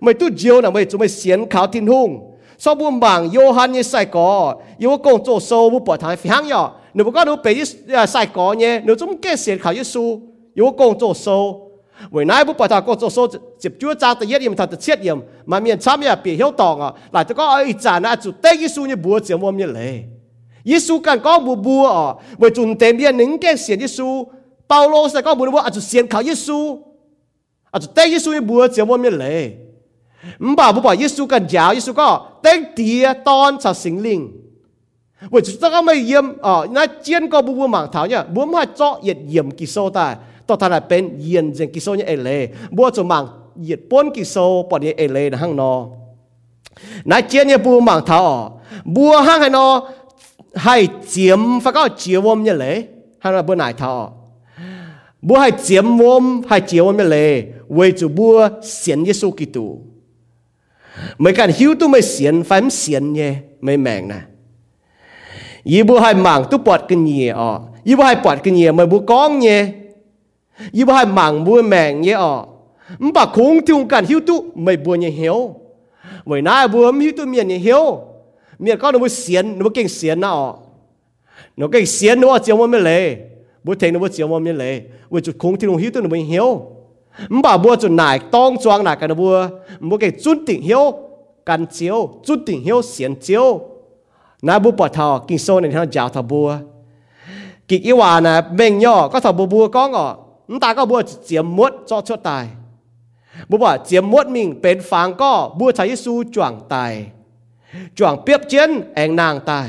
Mày tu chiếu nào mày chúng mày xiên khảo thiên hùng, sau buôn bảng yêu han như sai có yêu công chỗ sâu bu bỏ thái phi hăng nhỏ. Nếu mà có đủ bể à, sai có nhé nếu chúng kết xiên khảo yêu yêu công chỗ sâu. Vì nay bu bỏ thái công chỗ sâu chụp chúa cha tự yết yểm thật tự chết yếm mà miền chăm nhà bị hiếu tòng à lại tôi có ai trả nãy chủ tế yêu như búa chiếu vô như lệ. Yêu cần có bùa bùa à vì chúng tìm biết những kết xiên yêu 保罗是讲不我，啊就先靠耶稣，啊就带耶稣一步就往面来。唔把不把耶稣跟教，耶稣讲等地当查圣灵。我就这个没验哦，那见过不不盲头呢？不嘛做也验几数的，到他那边验证几数呢？哎嘞，不就盲也本几数，本也哎嘞那行喏。那见也不盲头，不行还喏，还检发个检我们嘞，还那不奶头。 บัวจะมังเหยียดป้นกิโซปอดเนี่ยเอเลนะฮังนอนายเจียนเนี่ยบัวมังเท้าบัวห้างให้นอให้เจียมฟ้าก็เจียวมเนี่ยเลยฮังนอบัวนายเท้าบัวให้เจียมวมให้เจียวมเนี่ยเลยเวจูบัวเสียนเยซูกิตูไม่กันหิวตู้ไม่เสียนฟันเสียนเนี่ยไม่แมงนะ yi bu hai mang tu pot kan ye o yi bu hai pot kan ye ma บัวเทงนะบัวเจียวมอมนี่เลยว่าจุดคงที่ลงหิวตัวหนุ่มเหี้ยวมบ่าบัวจุดหนายต้องจวงหนายกันบัวบัวเก่จุดติ่งเหี้ยวกันเจียวจุดติ่งเหี้ยวเสียนเจียวนะบัวปอดทอกินโซนในทางยาวทบัวกิกอีวานะเบ่งย่อก็ทบัวบัวก้องอะนตาก็บัวเจียมมดจอดชดตายบัวว่าเจียมมดมิงเป็นฟางก็บัวชายสูจวงตายจวงเปียบเจียนแองนางตาย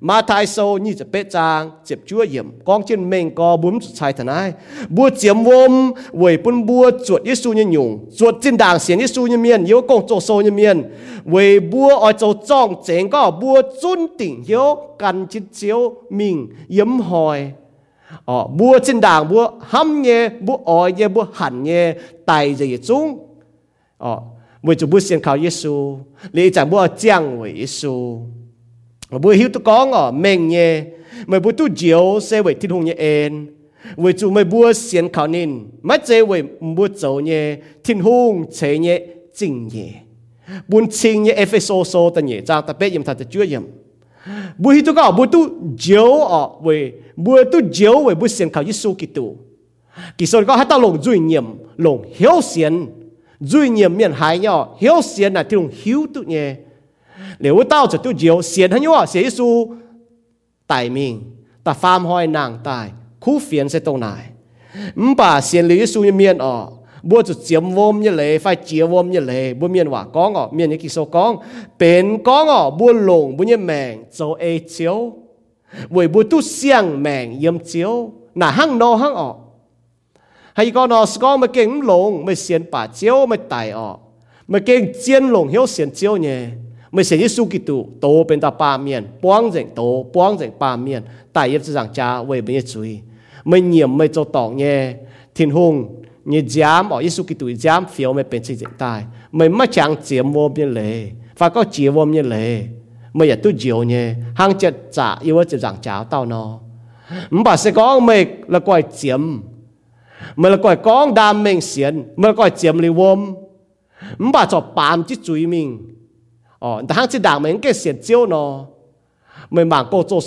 嚟。มาทายโซนี่จะเป๊ะจางเจ็บชั่วเยี่ยมกองเช่นเมงกอบุ้มชายทนายบัวเจียมวมเวยปุ่นบัวจวดยิสูยันยุงจวดจินด่างเสียนยิสูยันเมียนเยวกงโจโซยันเมียนเวยบัวออยโจจ้องเจงก็บัวจุนติ่งเยวกันจิตเจียวมิงยิ้มหอยอ๋อบัวจินด่างบัวห้ำเย่บัวออยเย่บัวหันเย่ไตจะเย่จุงอ๋อเวยจะบัวเสียนข่าวยิสูเลยจากบัวเจียงเวยยิสู mà bữa hiếu tôi có ngỏ mèn nhé mày bữa tôi chiếu xe về thiên hùng nhé en. Vì chủ mày bữa xiên khảo nín mà chế về bữa dấu nhé thiên hùng chế nhé chính nhé buồn chính nhé Ephesos so ta nhé trang ta biết yếm ta chưa yếm. Bữa hiếu tôi có bữa tôi chiếu ở về bữa tôi chiếu về bữa xiên khảo Giêsu Kitô. Kitô có hát ta lồng duy nhiệm, lồng hiếu xiên. Duy nhiệm miền hải nhỏ, hiếu xiên là thiên hùng hiếu tự liệu tao sẽ tu diệu xiên hắn nhau sẽ su tài mình ta farm hoài nàng tài khu phiền sẽ tông này bà xiên lý su như miên ở bố chủ chiếm vôm như lệ phải chia vôm như lệ bố miên quả con ở miên như kỳ số con bền con ở bố lồng bố như mèn châu ê chiếu bởi bố tu xiang mèn yếm chiếu là hăng nô hăng ở hay con nó con mà kinh lồng mà xiên bà chiếu mà tài ở mà kinh chiên lồng hiếu xiên chiếu nhé mình sẽ Giêsu Kitô tổ bên ta ba miền buông dành tổ buông dành ba miền tại yếp sẽ rằng cha về bên Giêsu mình nhiệm mình cho tỏ nghe thiên hùng như giám ở Giêsu Kitô giám phiếu mình bên sinh dành tai, mình mà chẳng chiếm vô miền lệ và có chiếm vô miền lệ mình là tu diệu nghe, hàng chết trả yêu sẽ rằng cha tao nó mình bảo sẽ có mình là coi chiếm mình là coi con đam mình xiên mình là coi chiếm li vôm mình bảo cho bám chít chuối mình เสียนเจียวเนี่ยไม่เสียยิสุกิตูโตเป็นตาปาเมียนป้องเจงโตป้องเจงปาเมียนแต่ยับจะจังจ้าเว้ยเป็นจุยไม่เหนียมไม่โจตองเนี่ยทิ้งหงเนี่ยจามอ๋อยิสุกิตูจามเฟียวไม่เป็นสิ่งตายไม่มาจังเจียมวมเนี่ยเลยฟ้าก็เจียวมเนี่ยเลยไม่อยากตู้เจียวเนี่ยห้างจะจ่าอยู่ว่าจะจังจ้าเต้านอ唔把是讲咪ละก่อยเจียม咪ละก่อย讲ดามเมงเสียน咪ละก่อยเจียมลิวม唔把做ปามจิจุยมิง ờ ta hang chỉ đảng mình cái xiên chiếu nó mình mảng cô做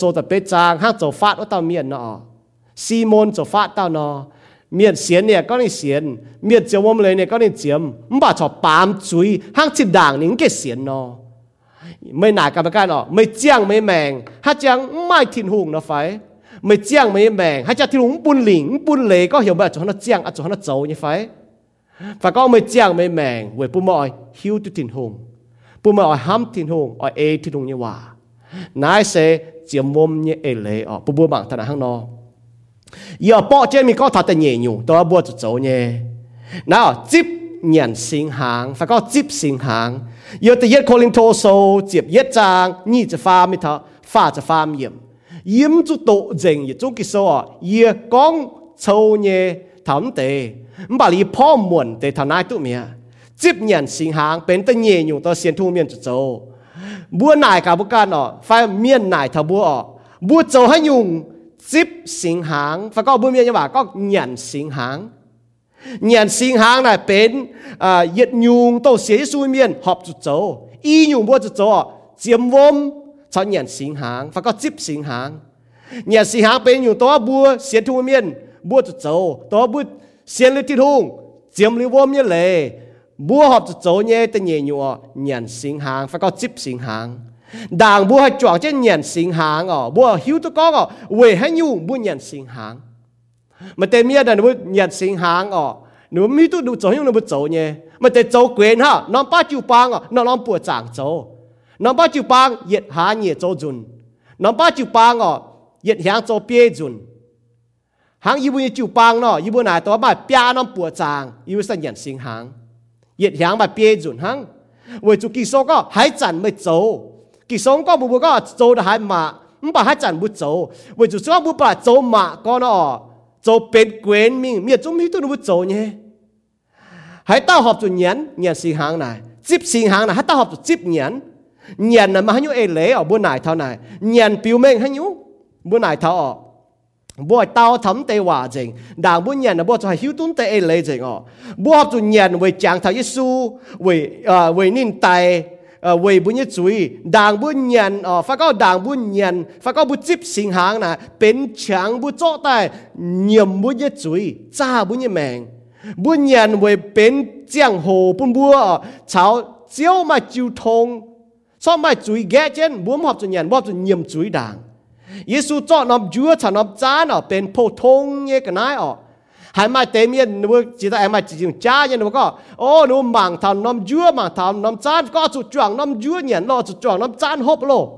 ปุ่มอ่อยห้ำทิ้งหงอ่อยเอทิ้งหงเนี่ยว่านายเสเจียมวมเนี่ยเอเลยอ๋อปุ่มบัวบางทางข้างนอกอย่าปอเจมีก็ทัดแต่เหนียวตัวบัวจะโจเนี่ยน่าจิบเหนียนสิงหางฝากก็จิบสิงหางอย่าแต่เย็ดโคลิงโทโซเจ็บเย็ดจางนี่จะฟ้าไม่เถอะฟ้าจะฟ้าเยี่ยมยิ้มจุโตเจงอย่าจุกิโซอ่ะอย่ากองโชเนี่ยทำเตะมันบาลีพ่อมวนเตะทนายตุ้ม จิบเนียนสิงหางเป็นตะเยอยู่ต่อเสียนทุ่งเมียนจะโจบัวนายกับบุกันอะไฟเมียนนายทบัวอะบัวโจให้ยุงจิบสิงหางฟ้าก็บัวเมียนยังว่าก็เนียนสิงหางเนียนสิงหางน่ะเป็นอ่าเย็ดยุงโตเสียสูเมียนหอบจุดโจอีอยู่บัวจุดโจอะเจียมวมชาวเนียนสิงหางฟ้าก็จิบสิงหางเนียนสิงหางเป็นอยู่ตัวบัวเสียทุ่งเมียนบัวจุดโจตัวบัวเสียนฤลยที่ทุ่งเจียมลิวมเนี่ยเลย búa họp chỗ nhé, tên nhẹ nhụa nhận sinh hàng phải có chip sinh hàng đảng búa hay chọn trên nhận sinh hàng ở à. búa hiếu tôi có à. ở về hay nhu búa nhận sinh hàng mà tên mía đàn búa nhận sinh hàng ở à. nếu mi tu đủ chỗ nhưng nó búa chỗ nhé. Mà tên chỗ quyền ha. Nó ba chịu bang ở nó làm búa chẳng chỗ nó ba chịu bang yết hà nhẹ châu dùn. Nó ba chịu bang ở yết hà chỗ bia dùn. Hàng ibu như chịu bang nó ibu này tôi bảo bia nó búa chẳng ibu sẽ nhận sinh hàng nhiệt hàng mà bia dùn hăng với chú kỳ số có hai chẳng mới châu kỳ số có bù bù có châu đã hai mà không bà hai chẳng bù châu với chú số bù bà châu mà con nó châu bên quen mình miệt chúng mi tôi bù châu nhé hãy tao họp chú nhắn nhắn xin hàng này chip xin hàng này hãy tao họp chú chip nhắn nhắn là mà hãy nhu ê ở bữa này thao này nhắn biểu mệnh hãy nhu bữa này thao bùa tao thấm tế hòa chính đảng bùa nhận là bố cho hiếu tuân tê ê lê chính ọ bùa hợp tụ nhận về chàng thầy Giêsu về ờ, về nín tài ờ, về bùa nhất chuối đảng bùa nhận ờ phát có đảng bùa nhận phát có bùa chip sinh hàng nè. Bên chàng bùa cho tài nhiệm bùa nhất chuối cha bùa nhất mèn bùa nhận về bên giang hồ bùn bùa cháu chiếu mà chịu thông so mà chuối ghé trên. Bùa học tụ nhận bùa hợp tụ nhiệm chuối đảng. งบุญยันฟ้าก็บุจิบสิงหางนะเป็นช่างบุโจแต่เยี่ยมบุญยจุยจ้าบุญยแมงบุญยันเวเป็นเจียงโหปุ่นบัวชาวเจียวมาจิวทงซ้อมมาจุยแก่เจนบัวมอบจุนยันบ่จุนเยี่ยมจุยด่าง 耶稣做那主场那站哦，变普通嘅个奶哦，系咪对面你会知道系咪自己家人你个哦，你盲头那主盲头那站个就撞那主人咯，就撞那站好咯，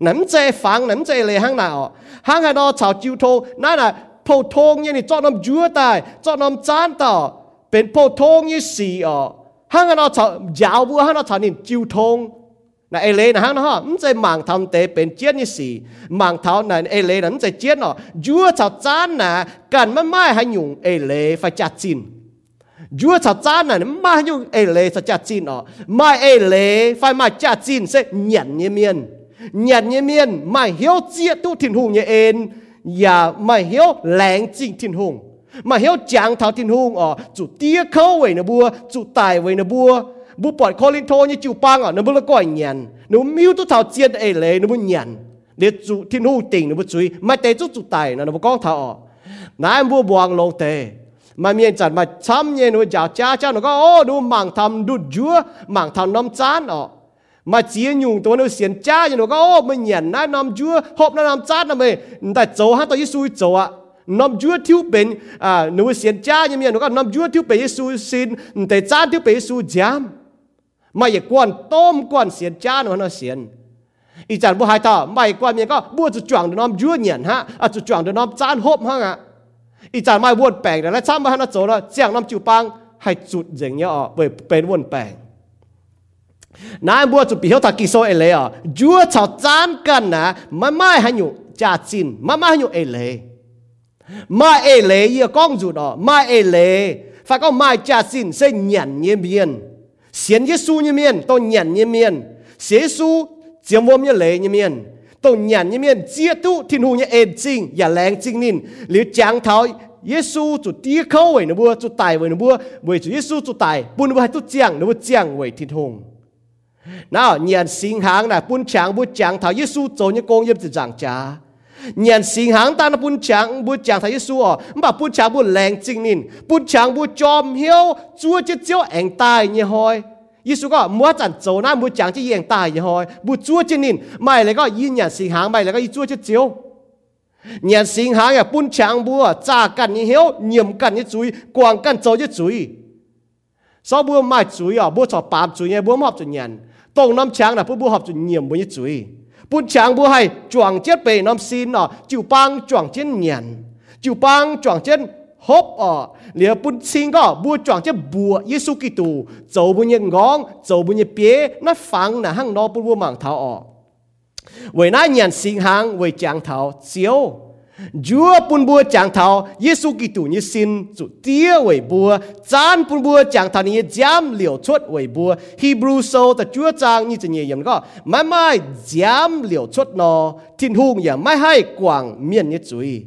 谂借房谂借嚟行嗱哦，行喺度炒照套，นั่นน่ะ普通嘅你做那主大，做那站到เป็น普通嘅事哦，行喺度炒摇步行喺度炒你照通。 na ai lấy na hang nó ha nó sẽ mang tham tế bên chết như gì mang thảo na ai lấy nó sẽ chết nó. Chúa chào chán na cần mà mai hay nhung ai lấy phải chặt chín chúa chào chán na mai nhung ai lấy phải chặt chín nó. Mai ai lấy phải mai chặt chín sẽ nhận như miên. Nhận như miên mai hiếu chết tu thiên hùng như em và dạ, mai hiếu lẹn chính thiên hùng. Mà hiếu chẳng thảo thiên hùng ở chủ tia khâu vậy nè bua, chủ tài vậy nè bua งเอเลจะจัดจินอ๋อไม่เอเลไฟมาจัดจินเสียหยันเมียนหยันเมียนไม่เหี้ยวเจียตู้ถิ่นหงเอ็นอย่าไม่เหี้ยวแหลงจริงถิ่นหงไม่เหี้ยวจางเท้าถิ่นหงอ๋อจุดเตี้ยเข้าไว้นะบัวจุดตายไว้นะบัว bu port kolin to như chịu bang à nó bu là coi nhận nó miêu tu thảo chiên ấy lệ nó bu nhận để chủ thiên hu tình nó bu chui mà tê chút chủ tài nó bu con thảo nãy bu buông lông tê mà miền chặt mà chăm nhẹ nó giáo cha cha nó có ô nó mang tham đút chúa mang tham nắm chán ọ mà chỉ nhungตัวnó xiên cha nó có ô mình nhận nãy ไม่กวนต้มกวนเสียนจ้าหนูนะเสียนอีจันบุหายต่อไม่กวนเมียก็บัวจุดจวงเดน้อมยั่วเหนียนฮะอะจุดจวงเดน้อมจานหบฮะอีจันไม่วนแปลงแต่ละช้ำมาฮะนะโจละเจียงน้ำจิวปังให้จุดอย่างเงี้ยอ๋อเป็นวนแปลงนายบัวจุดปีเขาถักกิโซเอเลยอะยั่วชาวจานกันนะไม่ไม่ให้อยู่จ่าจินไม่ไม่ให้อยู่เอเลยมาเอเลยยี่ก้องจุดอ๋อมาเอเลยฝากก็มาจ่าจินเส้นหยันเยี่ยมเยี่ยน 显耶稣一面，到人一面，耶稣将我们嚟一面，到人一面，接到天父嘅眼睛，也亮精灵，你讲头耶稣就低口为你不，就大为你不，为住耶稣就大，本不系都讲，你不讲为天父。嗱，人心行嗱，本讲不讲头，耶稣做嘅工业就涨价。 nhân sinh hàng ta nó bún chẳng bún chẳng thấy xua mà bún chẳng bún leng chính nín bún chẳng bún chom hiếu chúa chết chiếu ảnh tài như hồi Giêsu có mua chẳng dấu na mua chẳng chỉ ảnh tài như hồi bún chúa chết nín mày lại có yin nhân sinh hàng mày lại có chúa chết chiếu nhân sinh hàng à bún chẳng bún cha cần như hiếu nhiệm cần như chuối quảng cần dấu như chuối sau bún mai chuối à bún cho bám chuối nghe bún họp cho nhân tông năm chẳng là bún bún họp cho nhiệm bún như chuối ปุ่นช้างบัวให้จวงเจ็ดไปน้ำซีนอ่ะจิวปังจวงเจ็ดเหนียนจิวปังจวงเจ็ดฮบอ่ะเหลือปุ่นซิงก็บัวจวงเจ็ดบัวเยซูกิตูโจบุญยังงองโจบุญยังเปียนั่นฟังนะห้างนอปุ่นบัวมังเท้าอ่ะเวน่าเหนียนสิงหางเวจางเท้าเจียว Chúa bún bùa chẳng thảo Giêsu Kitô như xin chủ tia为 bùa Chán bún bùa chẳng thảo như giam liều chuột为 bùa Hebrew sâu ta Chúa trang như thế nhẹ yếm có Mai mai giam liều chuột nó Thiên hùng ya mai hai quảng miền như chuối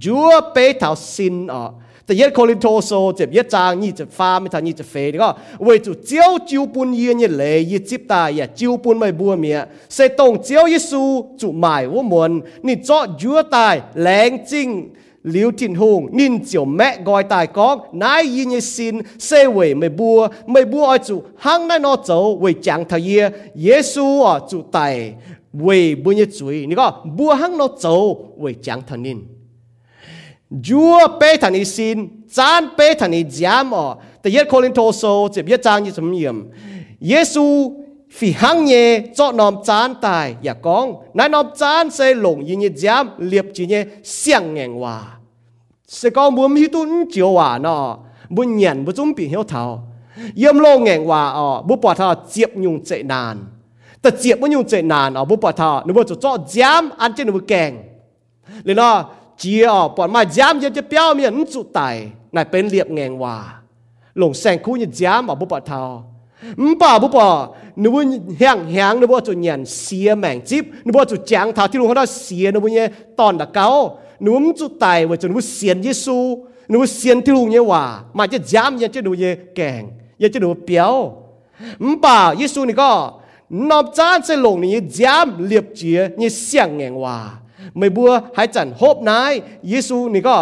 Chúa bế thảo xin ở แ 就一可能拖數，就一張二就花，咪就二就肥。你講為做朝朝半夜日嚟，一接大日朝半咪半夜，食當朝一數做埋我們，你作住大領精。Liêu Thiên Hùng nên chiếu mẹ gọi tài có nãy yên như xin xe về mày bùa, mày bùa ai chủ hăng nay nó cháu về chẳng thầy ye Giêsu à chủ tài về bua như chuối nè có bùa hăng nó cháu về chẳng thầy nên Chúa bê thần ý xin chán bê thần ý giám ở Tại yết cô linh thô sô chỉ biết trang như chấm nhiệm Giê-xu phi hăng nhẹ cho nòm chán tài Dạ con Nãy nòm chán sẽ lồng như như giám Liệp chỉ như siang ngàn hòa sẽ có muốn hi tu chiều hòa nọ, muốn nhận muốn chuẩn bị hiếu thảo. Yếm lô ngẹn hòa ở bố bỏ thảo chiếp nhung chạy nàn. Ta chiếp nhung chạy nàn ở bố bỏ thảo nếu bố cho giám ăn trên nó kèng nên nó chỉ ở bỏ mà giám giờ จะเปียวมีนจุไตนายเป็นเรียบแงงว่าหลงแสงคู่เนี่ยย้ำอ่บุปผา唔ป่าบุปผานึกว่าแห้งแห้งนึกว่าจุนยันเสียแมงจิบนึกว่าจุจางเทาที่ลุงเขาได้เสียนึกว่าเนี่ยตอนตะเกานึกว่าจุไตว่าจนึกว่าเสียนเยซูนึกว่าเสียนที่ลุงเนี่ยว่ามาจะย้ำยังจะดูเนี่ยแกงยังจะดูเปียว唔ป่าเยซูนี่ก็นอบจานใส่ลงนี่ย้ำเรียบเจียนี่เสียงแงงว่า ไม่บัวห้จันโฮบนายยิสูนี่ก็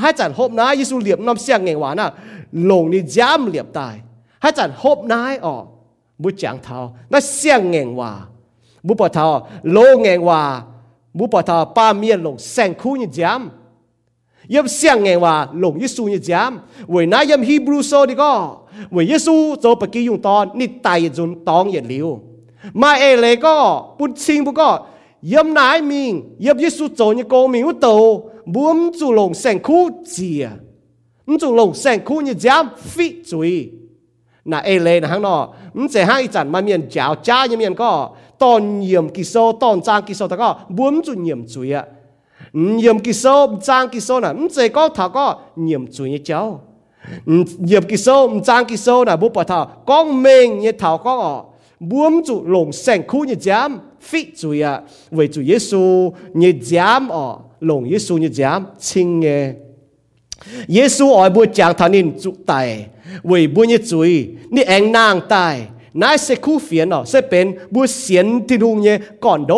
ให้จันโฮบนายยิสูเหลียบน้ำเสียงไงหวานะลงนี่ย้ำเหลียบตายให้จันโฮบนายออกบุจางเทานั่นเสียงเงหว่าบุปผาโลงเงหว่าบุปผาป้าเมียนลงแสงคู่นี่ย้ำยมเสียงไงหว่าหลงยิสูนี่ย้ำมเวยนายมฮีบรูโซนี่ก็เวยเยซูโจปกิยุงตอนนี่ตายจนตองเหยีเหลียวมาเอเลก็ปุ่นชิงบุก็ yếm nái mình yếm Giêsu tổ như cô mình út tổ buông chủ lồng sành khu chìa. Chú lồng sành khu như giám phi chuy na ê lê na hang nọ ừm sẽ hai chẳng mà miền cháo cha như miền có tòn nhiệm kỳ sô, tòn trang kỳ sô ta có chú chủ nhiệm chuy ạ. Nhiệm kỳ sô, trang kỳ sô nà ừm sẽ có thảo có nhiệm chuy như cháu. Nhiệm kỳ sô, trang kỳ sô nà bố bà thảo con mình như thảo có buông chú lồng sành khu như giám 非罪啊，為住耶穌你講哦，龍耶穌你講清嘅。耶穌愛不講他念主大，為不你罪，你應當大。นายนายเสคูเฟียนอ๋อเสเป็นบุเสียนที่ดูเนี่ยก่อนโด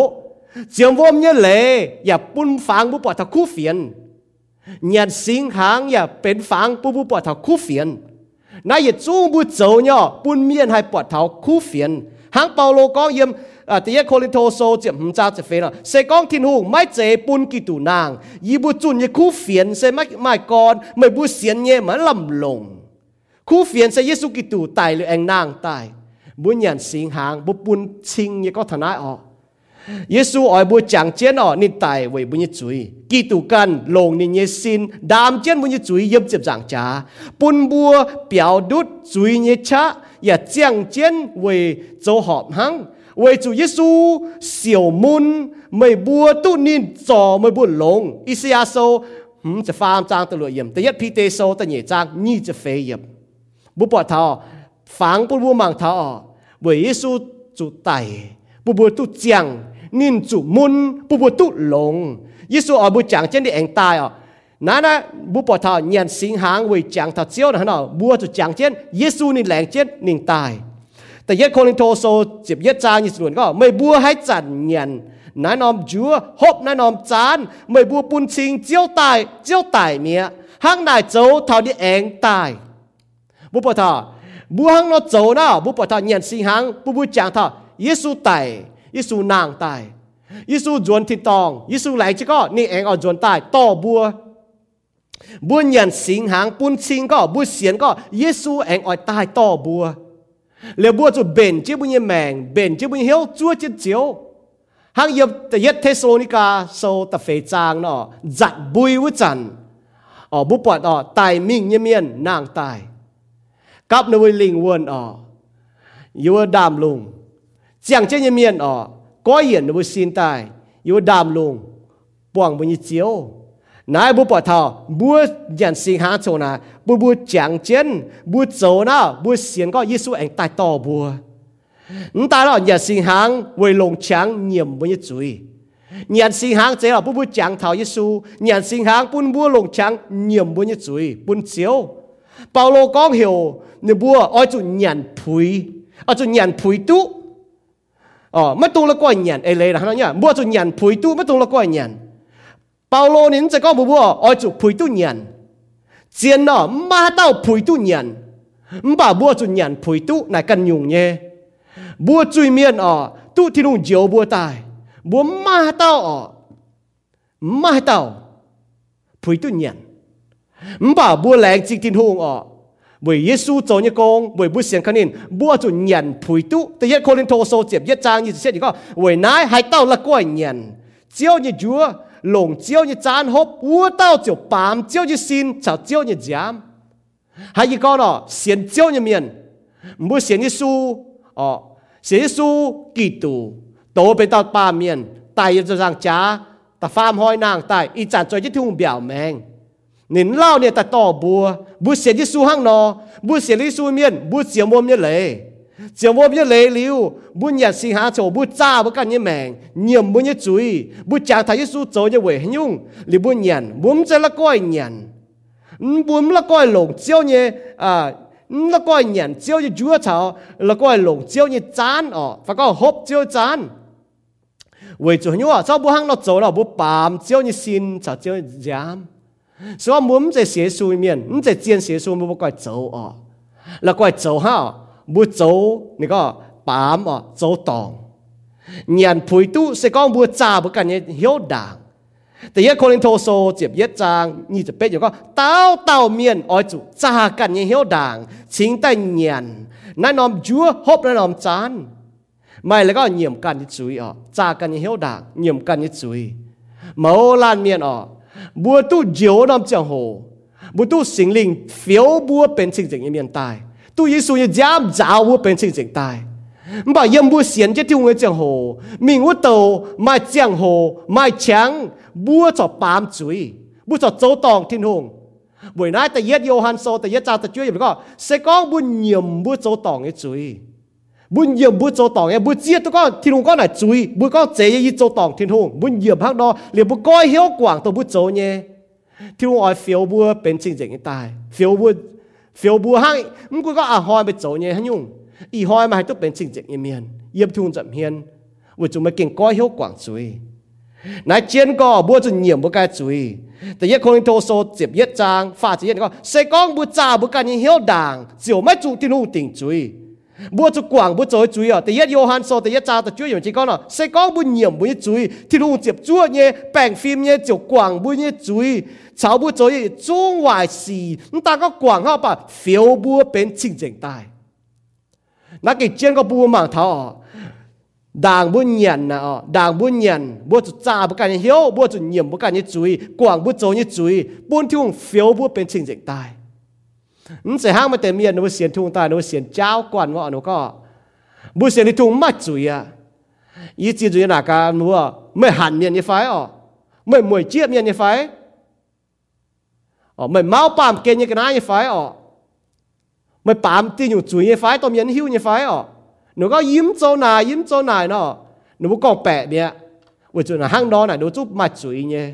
เจียมวมเนี่ยเลยอย่าปุ้นฟังบุปผาทักคูเฟียนหยัดสิงหางอย่าเป็นฟังปุบุปผาทักคูเฟียนนายจู้บุเจ้าเนี่ยปุ้นเมียนให้ปวดเท้าคู่เฟียนหางเปาโลก็เยี่ยม à第一 Corinto số chỉ không cha chỉ phê là sẽ con thiên hùng mai chế bún kỳ tù nàng y bu chun như khu phiền sẽ mai mai con mai bu xiên nhé mà lầm lồng khu phiền sẽ Giêsu kỳ tù tài lệ anh nàng tài bu nhận sinh hàng bu bún chinh như có thằng ai ọ Giêsu ở bu chẳng chiến ọ nên tài với bu như chuối kỳ tù căn lồng nên như xin đam chiến bu như chuối yếm chụp giảng trả bún bua biểu đút chuối như cha 也降尖为走好行。 为主耶稣小门ไม่บัวตุนินจอไม่บัวลงอิสยาโซหืมจะฟามจางตลอดเยี่ยมแต่ยัดพีเตโซแต่เนี่ยจางนี่จะเฟยเยี่ยมบุปผาทอฝังปุบัวมังทอ为耶稣主ไตปุบัวตุเจียงนินจุมุนปุบัวตุลง耶稣อ๋อบุจังเจนได้เองตายอ๋อนั่นนะบุปผาเนียนสิงหาง为จังทัดเจียวนะฮะเนาะบัวจุจังเจน耶稣นี่แหลงเจนนิ่งตาย แต่ยัดโคลินโทโซจีบยัดจางยี่ส่วนก็ไม่บัวให้จันเงียนนายนอมจัวฮบนายนอมจานไม่บัวปุนชิงเจียวตายเจียวตายเมียห้างนายโจเท่าที่เองตายบุปผาบัวห้างนอโจนะบุปผาเงียนสิหังบุบัวจางท่าเยซูตายเยซูนางตายเยซูจวนทิตองเยซูไหลจิก็นี่เองเอาจวนตายต่อบัวบัวเงียนสิงหางปุนชิงก็บัวเสียนก็เยซูเองเอาตายต่อบัว liệu bua cho bền chứ bao nhiêu mèng bền chứ bao nhiêu hiếu chúa chứ chiếu hàng yếm ta yết Thessalonica, so ta phê trang nó giặt bùi với chăn ở bút bọt ở tài mình như miên nàng tài cắp nơi với linh quân ở yếu đàm lùng chẳng chứ như miên ở có hiển nó với xin tài yếu đàm lùng buông bao nhiêu chiếu nãy bố bỏ thọ bố nhận sinh hạ chỗ na bố bố chẳng chiến bố chỗ na bố xiên có Giêsu anh tại to bố chúng ta đó nhận sinh hạ với lòng chẳng nhiệm với nhất chuối nhận sinh hạ thế là bố bố chẳng thảo Giêsu nhận sinh hạ bố bố lòng chẳng nhiệm với nhất chuối bố chiếu Paulo có hiểu nếu bố ở chỗ nhận phùi ở chỗ nhận phùi tu. Ờ mất tu là coi nhận ấy lấy là nó nhá bố chỗ nhận phùi tu, mất tu là coi nhận bao lô nín sẽ có bố bố ôi chủ phùi tu nhàn chiến nó ma tao phùi tu nhàn bà bố chủ tu này cần nhung nhé bố chui miên ở tu thì nung diều bố tài bố ma tao ở ma tao phùi tu nhàn bà chỉ tin hùng ở bởi bởi bút xiên khăn nên bùa chủ nhận phủi tu từ yết cô lên thô sâu chẹp yết trang như thế gì có bởi nái hai tao là quay nhận chiếu như chúa lồng chiếu như chán hốp u tao chiều bám chiếu như xin chào chiếu như giám hay như con đó xiên chiếu như miền mua xiên như su ờ xiên như su kỳ tù tổ bên tao ba miền tay cho rằng chá ta phàm hoi nàng tay y chán cho chiếc thùng biểu mèng nín lao nè ta tỏ bùa bùa xiên như su hăng nó bùa xiên như su miền bùa xiên mua miền lệ chiều mua biết lấy liu bu nhận sinh hạ chỗ bu cha bu căn như mèn nhiệm bu như chuối bu chàng thấy su chỗ như vậy nhung li bu nhận buông chơi là coi nhận buông là coi lồng chiếu như à là coi nhận chiếu như chúa cháu là coi lồng chiếu như chán ọ và có hộp chiếu chán. Vậy chủ nhung à sao bu hăng nó chỗ là bu bám chiếu như xin cháu chiếu như giám. Số muốn chơi xế xui miền, muốn chơi chiên xế xui bu coi chỗ ọ là coi chỗ ha บัวโจนี่ก็ปามอะโจตองเงียนผุยตู้เสก้องบัวจ่าบุกันเนี่ยเหี้ยวด่างแต่ยัโคลินโทโซเจ็บเย็ดจางนี่จะเป็ดอยู่ก็เต้าเต้าเมียนอ้อยจุจากันเนี่ยเหี้ยวด่างชิงแต่เงียนนั่นนอมจัวฮบนั่นนอมจานไม่แล้วก็เหยี่ยมกันยิ่จุยอะจากันยี่เหี้ยวด่างเหยี่ยมกันยิ่จุยเมาลานเมียนอะบัวตู้เจียวนอมเจียงโหบัวตู้สิงลิงเฟียวบัวเป็นสิ่งจางเมียนตาย tu Giêsu như giám giáo vô bên trên chính tai bà yếm bu xiên chết tiêu người chẳng hồ mình vô tàu mai chẳng hồ mai chẳng bùa cho bám chuối bùa cho dấu tòng thiên hùng buổi nay ta yết Johan so ta yết cha ta chúa yếm có sẽ có bùa nhiệm bùa dấu tòng cái chuối bùa nhiệm bùa dấu tòng cái bùa chia tôi có thiên hùng có này chuối bùa có chế y dấu tòng thiên hùng bu nhiệm hắc đó liền bu coi hiếu quảng tôi bu dấu nhé thiên hùng ai phiếu bùa bên trên chính tài phiếu phiếu bùa hay cũng có à hoài bị chỗ nhẹ hắn nhung? Y hoài mà hay tốt bền chính diện yên miền yếm thun chậm hiền. Vừa chúng mới kinh coi hiếu quảng suy nãy chiến có bùa chừng nhiệm bùa cái suy แต่ยัดคนอินโทโซเจ็บยัดจางฝ่าเจ็บยัดก็เสกองบูจาบุกันยิ่งเหี้ยวด่างเจียวไม่จูที่นู่ติ่งจุย บัจะจุยอ่ะแต่ยัดโยฮันโซแต่ยัดจ้าแต่จุยอย่างที่ก่อนอ่ะเสกองบุญเหยี่ยมบุญจุยที่ลุงเจ็บจ้วเนี่ยแบ่งฟิล์มเนี่ยจะกว่างบุญเนี่ยจุยชาวบุญจุยจงวายสีมันตาก็กว่างเข้าปะฟิวบัวเป็นจริงจริงตายนักกิจเจนก็บัวมังเท้าด่างบุญยันนะอ่ะด่างบุญยันบัวจะจ้าบุกันเหี้ยวบัวจะเหยี่ยมบุกันเนี่ยจุยกว่างบุญจุยเนี่ยจุยบุญที่ลุงฟิวบัวเป็นจ นเสียห้างมาเต็มเมียนนเสียนทุงตายนเสียนเจ้าก่อนว่าหนูก็บุเสียนที่ทุงมัดจุยอ่ะยี่จีจุยหนักการมัวไม่หันเมียนยี่ไฟอ๋อไม่มวยเจี๊ยบเมียนยี่ไฟอ๋อไม่เมาปามเกณฑ์ยี่กันนะยี่ไฟอ๋อไม่ปามตีอยู่จุยยี่ไฟตัวเมียนหิวยี่ไฟอ๋อหนูก็ยิ้มโจนายยิ้มโจนายเนาะหนูก็แปะเนี่ยว่าจุนห้างนอนไหนหนูจุบมัดจุยเนี่ย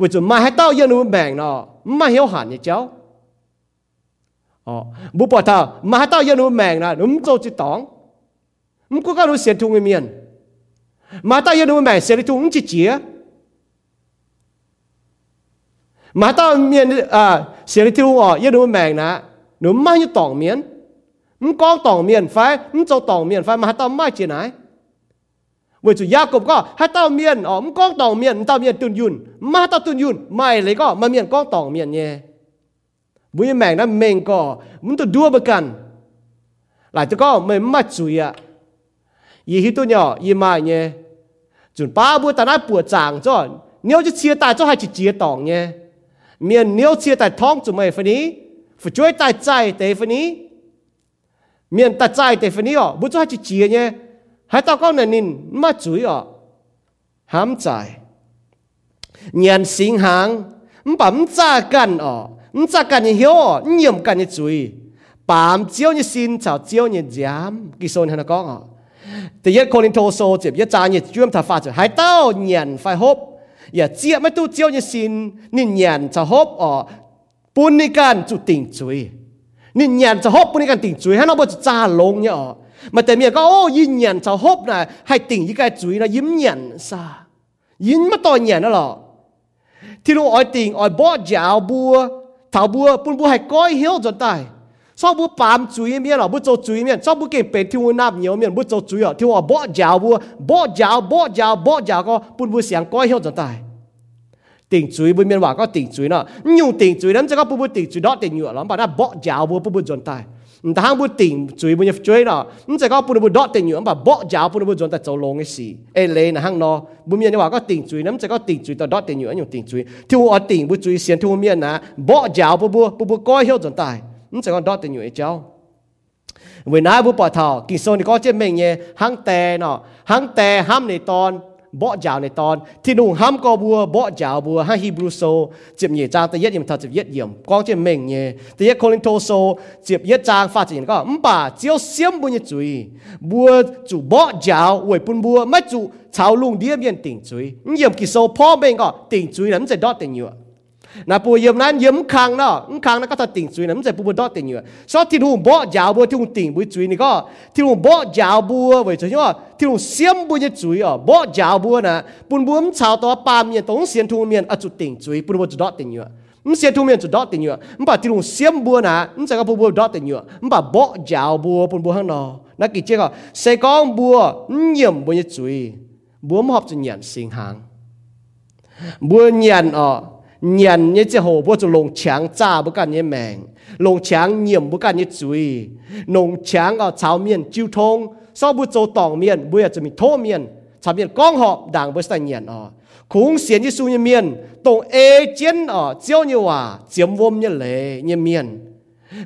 ว่าจุนมาให้เต้าเยอะหนูแบ่งเนาะมาเหี่ยวหันเนี่ยเจ้า ờ bố bỏ thảo mà tao yêu nó mèn là nó做一档唔过家nó写通嘅面mà tao yêu nó mèn写通唔直接mà tao面啊写通哦yêu nó mèn là nó mai như tòng miên唔讲当面phải唔做当面phải mà tao mai chuyện này vì chủ gia cục có hai tao miên ờ không có tòng miên tao miên tuân yun mà tao tuân yun mày lấy có mà miên có tòng miên nhé บุญแมงนั้นเมงก็มันตัวดัวประกันหลายตัวก็ไม่มาจุยอะยี่หิตัวเนาะยี่มาเนี่ยจุนป้าบัวตาหน้าปวดจางจ้อเนี้ยจะเชียตายจ้อให้จิเจียตองเนี่ยเมียนเนี้ยเชียตายท้องจุไม่ฟันนี้ฝึกช่วยตายใจแต่ฟันนี้เมียนตาใจแต่ฟันนี้อ๋อบุจ้อให้จิเจียเนี่ยให้ตาก็นั่นนินมาจุยอ๋อห้ามใจเงียนสิงหางมันปั๊มจ้ากันอ๋อ 唔扎干你晓，你又唔干你嘴，扮招你先就招你giảm，佢数你喺度讲啊。第一个你拖数接一扎你专头发出，系到人快好，也接乜都招你先，你人就好哦，半你间就定嘴，你人就好半你间定嘴，喺度就扎窿嘅哦。mà tại miệng có ô yin nhận cho hốp này hay tỉnh những cái chuối là yếm nhận sa yếm mất to nhận đó là thì lúc ở tỉnh ở bỏ giáo bùa 头部本部系该晓咗大，所以扮嘴面咯，不做嘴面，所以不见白跳那nhiều面，不做嘴哦，跳我bỏ giáo bu bỏ giáo bỏ giáo bỏ giáo个本部想该晓咗大。定嘴本面话个定嘴啦，用定嘴，咁即个本部定嘴攞定药啦，把那bỏ giáo bu 本部咗大。 唔但係會掂嘴半日嘴啦，咁就講半半多定完把搏爪半半做得做 long 嘅事，誒你嗱行咯，半面你話個定嘴，咁就講定嘴就多定完用定嘴，跳我定不嘴先跳面啊，搏爪半半半半改曉做大，咁就講多定完一招。為哪部白頭，見數你講即明嘢，行地咯，行地喊你當。bỏ giáo này tòn thì nụ ham có bùa bỏ giáo bùa ha Hebrew so chịp nhẹ trang tới yết yểm thật chịp yết yểm con chịp mình nhẹ tới yết Colin Tô so chịp yết trang phát triển có ấm bà, chiếu xiêm bùn như chuối bùa chủ bỏ giáo uổi bùn bùa mất chủ cháo lùng điếm yên tình chuối yểm kỳ so po mình có tình chuối lắm sẽ đốt tình nhựa na pu yem nan yem khang na khang na ka ta ting chui na mse pu bu dot ting yu so ti ru bo jaw bu tung ting bu chui ni ko ti ru bo jaw bu wei chui yo ti ru siam bu ni chui yo bo jaw bu na pun bum chao to pa mien tong sian thu mien a chu ting chui pun bu dot ting yu m sia thu mien chu dot ting yu m ba ti ru siam bu na m sa ka pu bu dot ting yu m ba bo jaw bu pun bu hang no na ki che ko se kong bu nyem bu ni chui bu m hop chu nyan sing hang bu nyan o 坑咯，咁坑那个就定水啦，咁就不会多定嘅。所以天路บ่ยาวบ่ที่路定会水你个天路บ่ยาวบ่为咗因为天路先บ่嘅水哦，บ่ยาวบ่นะ，半บ่咁炒到八面当先图面啊就定水，半บ่就多定嘅。咁先图面就多定嘅，咁把天路先บ่นะ，咁就个半บ่多定嘅，咁把บ่ยาวบ่半บ่喺度，那记住个世讲บ่唔盐บ่嘅水，บ่唔合尽人性行，บ่人哦。nhận như chỉ hồ bố cho lồng trắng cha bố cần như mèng lồng trắng nhiệm bố cần như chuối lồng trắng ở cháo miền chiêu thông sau bố cho tòng miền bốจะมีโทmiền cháo miền con họ đảng bố sai nhận ở cũng xiên như su như miền tổng ê chiến ở chiếu như hòa chiếm vôm như lệ như miền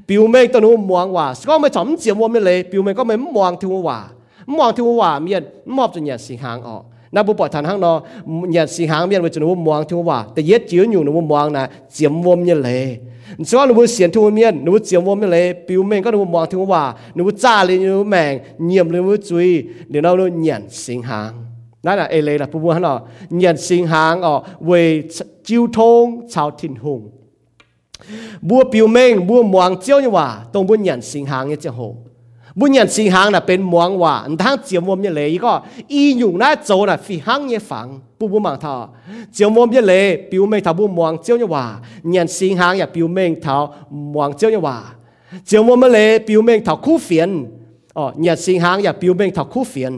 biểu mê tao nó muang hòa có mấy chấm chiếm vôm như lệ biểu mê có mấy นับบุปผาทานห้างนอเหยัดสิงหางเมียนไปจนวุมวงที่ว่าแต่เย็ดจิ๋วอยู่นวุมวงนะเสียมวมเนี่ยเลยส่ว่าหนูเสียนทุ่มเมียนหนูเสียมวมเนี่ยเลยปิวเมงก็หนูมองถึงว่าหนูจ้าเลยหนูแมงเงียบเลยหนูจุยเดี๋ยวเราหนูหยัดสิงหางนั่นอะเอเลยล่ะผู้บัวหนอเหยัดสิงหางอ๋อเวจิวทงชาวถิ่นหงบัวปิวเมงบัวมวงเจียวเนี่ยว่าต้องบุญเหยัดสิงหางเนี่ยจะโห บุญยันสิงหางน่ะเป็นมวงว่าทั้งเจียมวมเนี่ยเลยก็อีอยู่น่าโจน่ะฝีหังเนี่ยฝังปูบุมังทอเจียมวมเนี่ยเลยปิวเมงทาบุมวงเจียวเนี่ยว่ายันสิงหางอย่าปิวเมงทามวงเจียวเนี่ยว่าเจียมวมเลยปิวเมงทาคู่เฟียนอ๋อยันสิงหางอย่าปิวเมงทาคู่เฟียน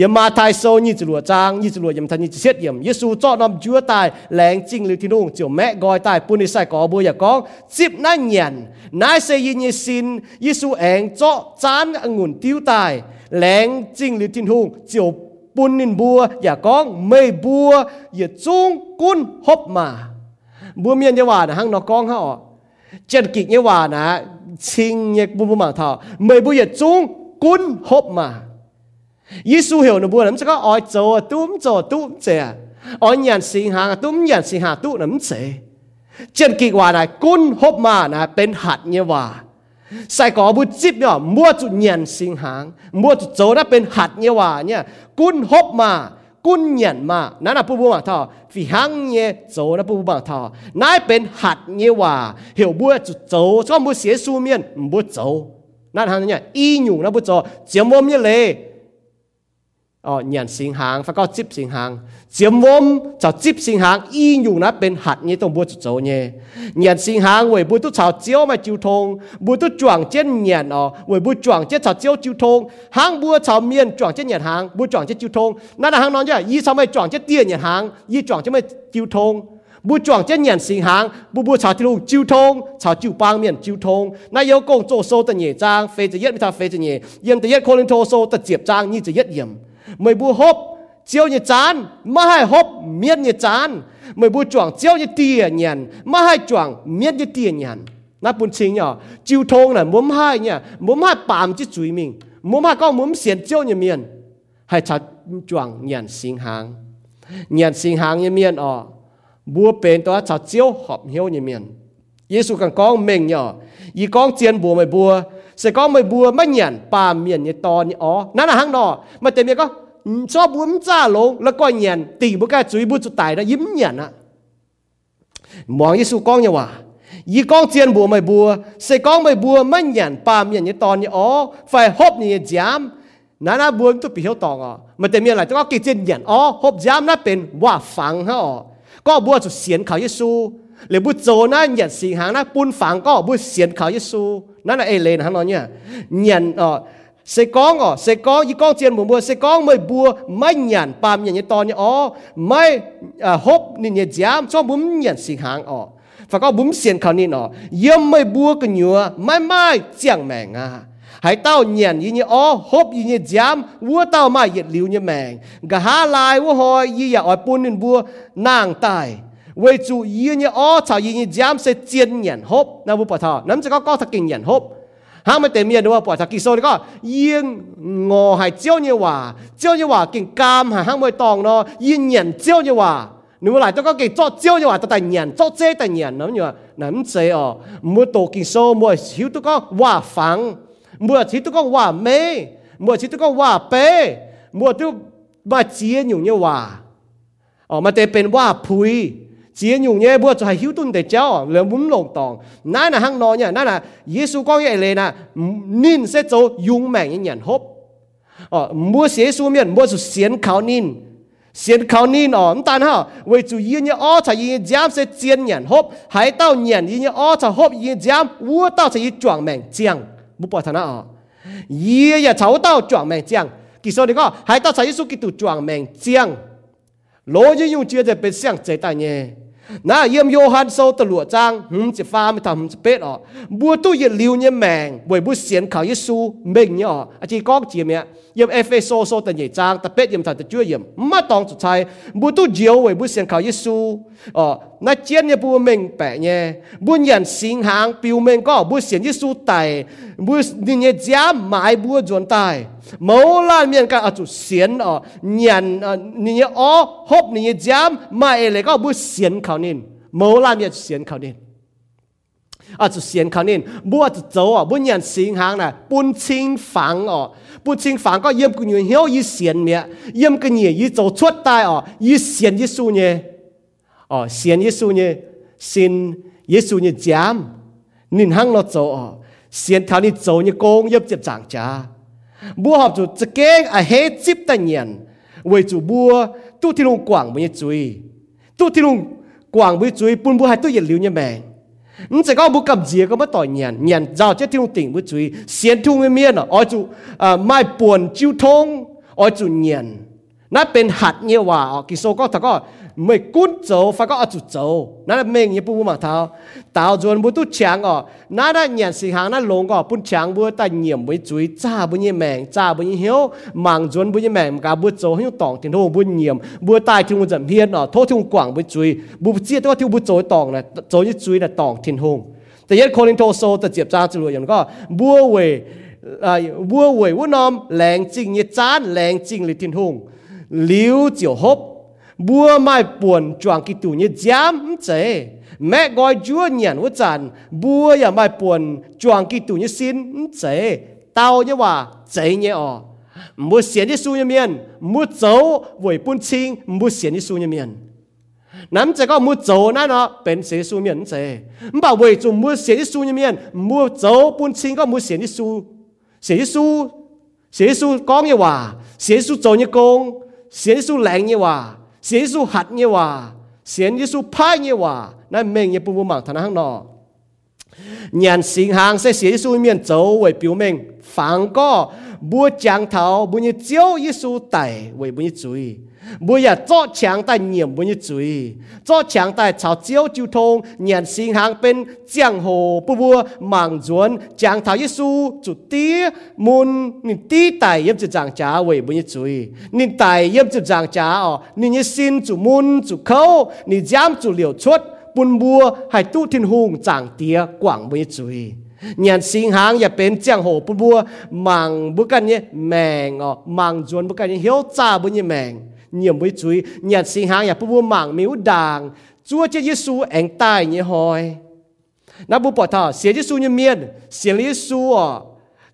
ยามาไทยโซนี่จะหลัวจางนี่จะหลัวยำทันนี่จะเสียดยำเยซูจอดนำจัวตายแหลงจริงหรือที่นุ่งเจียวแม่กอยตายปุ่นในใส่กอบัวอย่ากองจิบนั่นยันนายเซยินยสินเยซูเองจอจานองุ่นติ้วตายแหลงจริงหรือที่นุ่งเจียวปุ่นนินบัวอย่ากองไม่บัวอย่าจุงกุนฮบมาบัวเมียนยาว่านะหังนอกองเขาเจ็ดกิกยาว่านะชิงเยกบุบมังทอไม่บัวอย่าจุงกุนฮบมา ยิสู稣晓得不？咱们这个爱做啊，都唔做，都唔做啊，爱人善行啊，都唔人善ตุ้ม。เจ็บกี่วันนะกุ้นฮบมานะเป็นหัดเนี่ยว่าใส่กอบุจิบเนี่ยมั่วจุดเงียนสิงหางมั่วจุดโจนะเป็นหัดเนี่ยว่าเนี่ยกุ้นฮบมากุ้นเงียนมานั่นนะปุบบูมาทอฝีหังเนี่ยโจนะผู้บูมาทอนานเป็นหัดเนี่ยว่าเหียวบัวจุดโจชอบบัวเสียสูเมียนบัวโจนั่นทางเนี่ยอีหนูนะบุวโจเจียมวมเนี่ยเลย 哦，人行行，发觉接行行，接我就接行行，应用那边核呢都冇做做呢。人行行为不都朝蕉咪照通，不都撞见人哦，为不撞见朝蕉照通，行不朝面撞见人行，不撞见照通。那那行喏啫，一朝咪撞见电人行，一撞见咪照通。不撞见人行行，不不朝路照通，朝照帮面照通。那有工做收的业章，非只一咪朝非只业，业只一可能拖收得接章，二只一业。Mày bu hộp chiếu như chán mà hai hộp miết như chán. Mày bu chuang chiếu như tiền nhàn mà hai chuang miết như tiền nhàn na bún chính nhở chiêu thông là muốn hai nhỉ muốn hai bám chứ chuối mình. Muốn hai con muốn xiên chiếu như miền. Hay chặt chuang nhàn sinh hàng nhàn sinh hàng như miền ở bua bền đó chặt chiếu hộp hiếu như miền. Giêsu càng con mình nhở, y con chiên bùa mày bùa สก็ไม่บัวไม่เหยียนปาเมียนในตอนนี่อ๋อนั่นน่ะหังนอมาแต่เมียก็ชอบบุ้มจ้าลงแล้วก็เหยียนตีบุกแกจุยบุจุตายนะยิ้มเหยียนอะมองยิสูก้องเนี่ยว่ายี่ก้องเจียนบัวไม่บัวเสก้องไม่บัวไม่เหยียนปาเมียนในตอนนี่อ๋อไฟฮบเนี่ยจามนั่นนะบัวตุปีเขียวตองอ๋อมาแต่เมียอะไรก็กิจเจียนหยียนอ๋อฮบจามนั่นเป็นว่าฝังฮะอ๋อก็บัวจุดเสียนเขายิสูหรือบุโจนั่นเหยียนสิงหางนั่นปุ่นฝังก็บุเสียนเขายิสู nó là ai lên hắn nói nhá nhận ở sẽ có ngỏ sẽ có gì con tiền mùa mưa sẽ có mới bùa mấy nhận pam nhận như to như ó mấy ờ, hộp nên như giám cho bún nhận xì hàng ở ờ. và có bún xiên khảo nên ở yếm mới bùa cái nhựa mai mai chẳng mẹ ngà, hãy tao nhận như như ó hộp như như giám vua tao mai nhận liu như mẹ gà há lai vua hồi như ya ở bún nên bùa nàng tài. เวจูยืนยอ๋อชาวยืนยามเสเจียนเหยียนฮบนะบุปผาน้ำจะก็ก็ทักกิ่งเหยียนฮบห้าไม่เต็มเมียนว่าปอทักกิโซก็ยิงงอหายเจ้าเนี่ยว่าเจ้าเนี่ยว่ากิ่งกามหาห้างไม่ตองเนาะยืนเหยียนเจ้าเนี่ยว่าหนูหลายตัวก็เก่งจ้อเจียวอยู่ว่าแต่เหยียนจ้อเจ๊แต่เหยียนน้ำอยู่น้ำเสียอ๋อมือโตกิโซมือหิวตัวก็ว่าฟังมือชิตัวก็ว่าเมมือชิตัวก็ว่าเป้มือตัวมาเจียนอยู่เนี่ยว่าอ๋อมาเต็มเป็นว่าพุย จียนอยู่เนี่ยบวชจะให้หิวตุนแต่เจ้าเหลือมุ้มหลงตองนั่นน่ะหังนอนเนี่ยนั่นน่ะเยซูก้อนใหญ่เลยนะนิ่นเสจโจยุงแมงยังเหยันฮบอ๋อมัวเสียซูเมียนมัวสุดเสียนขาวนิ่นเสียนขาวนิ่นอ๋อมตันฮะเวจูยืนเนี่ยอ๋อชายืนจ้ำเสเจียนเหยันฮบหายเต้าเหยันยืนเนี่ยอ๋อชายฮบยืนจ้ำวัวเต้าถ้ายจวงแมงเจียงบุปผานะอ๋อยี่ยอย่าเฉาเต้าจวงแมงเจียงกิโซนี่ก็หายเต้าใช้ยิสุกิตุจวงแมงเจียงโลยอยู่เจียจะเป็นเสียงใจตาเนี่ย น้าเยี่ยมโยฮันโซตลัวจางหืมจะฟ้าไม่ทำจะเป็ดอ๋อบัวตู้เย็นลิวเนี่ยแมงบวยบุเสียนเขาเยซูเม่งเนี่ยอ๋ออาจีก้องเจียมเนี่ยเยี่ยมเอฟเอโซโซตันใหญ่จางแต่เป็ดเยี่ยมทำแต่ช่วยเยี่ยมมาตองสุดท้ายบัวตู้เจียวบวยบุเสียนเขาเยซูอ๋อ那见เนี่ยบัวเม่งแปะเนี่ยบุญยันสิงหางปิวเม่งก็บัวเสียนเยซูไตบัวนี่เนี่ยจ้าหมายบัวจวนตาย mẫu là miền cả ở chỗ xiên ở nhận nhìn ó hộp nhìn giám mà ấy lại có bu xiên khảo nên mẫu là miền xiên khảo nên ở chỗ xiên khảo nên bu ở chỗ chỗ ở bu nhận xiên hàng này bún chinh phẳng ở bún chinh phẳng có yếm cái nhiều hiếu y xiên mẹ yếm cái nhiều y chỗ chuột tai ở y xiên y su nhé ở xiên y su nhé xin y su nhé giám nhìn hàng nó chỗ ở xiên thảo ni chỗ như công yếm chép chẳng cha บัวหอบจูจะเก้งอาเฮจิบตะเนียนเวจูบัวตู้ที่ลุงกว่างไม่จุยตู้ที่ลุงกว่างไม่จุยปุ่นบัวให้ตู้เย็นหลิวเนี่ยแมงนั่นจะก็บุกับเจียก็มาต่อเนียนเนียนเจ้าเจ้าที่ลุงติ่งไม่จุยเสียนทุ่งไม่เมียนอ๋อจู่อาไม่ป่วนจิ้วทงอ๋อจูเนียนนั่นเป็นหัดเนียว่าอ๋อกิโซก็ถ้าก็ mấy cuốn dấu phải có ở chủ dấu nó là mình như bù mà thao tạo chuẩn bù tu chẳng ở nó đã nhận sự hàng nó lồng có bù chẳng bù ta nhiệm với chuối cha bù như mèn cha bù như hiếu mang chuẩn bù như mèn cả bù dấu hiếu tòng tiền hồ bù nhiệm bù tài thiên dầm hiên ở thô thiên quảng bù chuối bù chiaตัวที่บ dấu tòng này dấu như chuối là tòng thiên hùng แต่ยัดคนโทโซแต่เจ็บจ้าจรวยอย่างก็บัวเว่บัวเว่ว่านอมแรงจริงเนี่ยจานแรงจริงเลยทิ้งหงลิ้วเจียวฮบ bua mai buồn chuang ki tu như giám chế mẹ gọi chúa nhận với chàn bua ya mai buồn chuang ki tu như xin chế tao như hòa chế như ọ. Mua xiên như su như miền mua dấu với bún chinh mua xiên như su như miền. Nắm chế có mua dấu na nó bên xiên su miền chế bảo với chủ mua xiên như su như miền mua dấu bún chinh có mua xiên như su xiên như su xiên như su con như hòa xiên như su dấu như công xiên như su lạnh như hòa เจสุหัดเยว่าเสียนเยซูพายเยว่านั่นเมงเยปูบูมังทนาห้างนอยันสิงหางเสียเสียเยซูเมียนเจ้าไว้ปิวเมงฝังก็บัวจางเทาบุญเจียวเยซูไตไว้บุญจุย bây giờ dạ cho chẳng tại nhiệm bùi như chuối cho chẳng tại chào chiếu chiêu thông nhận sinh hàng bên chẳng hồ bùa bùa mạng duân chẳng thảo Giêsu chủ tí môn nên tí tài yếm chủ giảng trả về bùi như chuối nên tài yếm chủ giảng trả ở ờ, nên như xin, chủ môn, chủ khâu nên giám, chủ liều chuốt bùn bùa hay tu thiên hùng chẳng tía, quảng bùi như chuối nhận sinh hàng อย่าเป็นเจียงโหปุ่นบัวมังบุกันเนี่ยแมงอ๋อมังจวนบุกันเนี่ยเหี้ยวจ้าบุญเนี่ยแมง nhiệm với chúi nhật sinh hàng nhà bố mạng miếu đàng. Chúa chết Giêsu anh tai như hồi na bố bỏ thở xế Giêsu như miên. Xế Giêsu à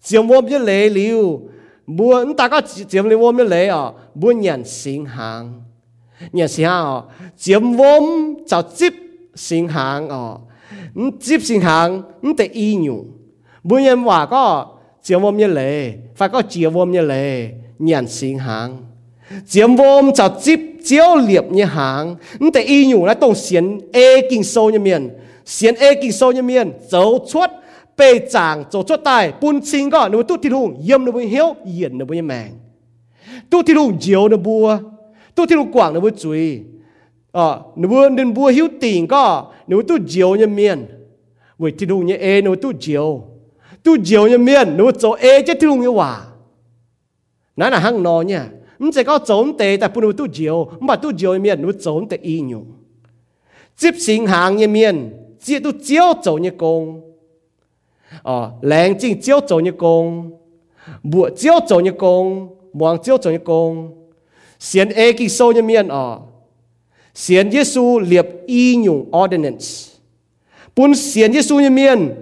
chiếm vô như lễ liu anh ta có chiếm liu vô như lễ à bố nhận sinh hàng nhận sinh hàng à chiếm vô cho tiếp sinh hàng à tiếp sinh hàng để y nhủ bố nhân hòa có chiếm vô như lễ. Phải có chiếm vô như lễ. Nhận sinh hàng chiếm vô chả chip, chiếu liệp như hàng. Nhưng tại y nhủ lại tổng xiên e kinh sâu như miền. Xiên e kinh sâu như miền, dấu chuốt bề chàng, dấu chuốt tài bún xin gọi nếu tu thì hùng yếm nếu bún hiếu, yển nếu bún mèng tu thì hùng diếu nếu bua tu thì hùng quảng nếu bún chuối ờ nếu bún đến bua hiếu tình có nếu tu diếu như miền. Với thì hùng như e nếu tu diếu. Tu diếu như miền nếu dấu e chết thì hùng như hòa. Nãy là hăng nó nha không chỉ có trốn tệ tại bùn tu diều mà tu diều như miền nếu trốn tệ y nhung tiếp sinh hàng như miền chỉ tu chiếu trốn như công ờ lãng chính chiếu trốn như công bùa chiếu trốn như công muang chiếu trốn như công xiên e kỳ sâu như miền ờ xiên Giêsu liệp y nhung ordinance bún xiên Giêsu như miền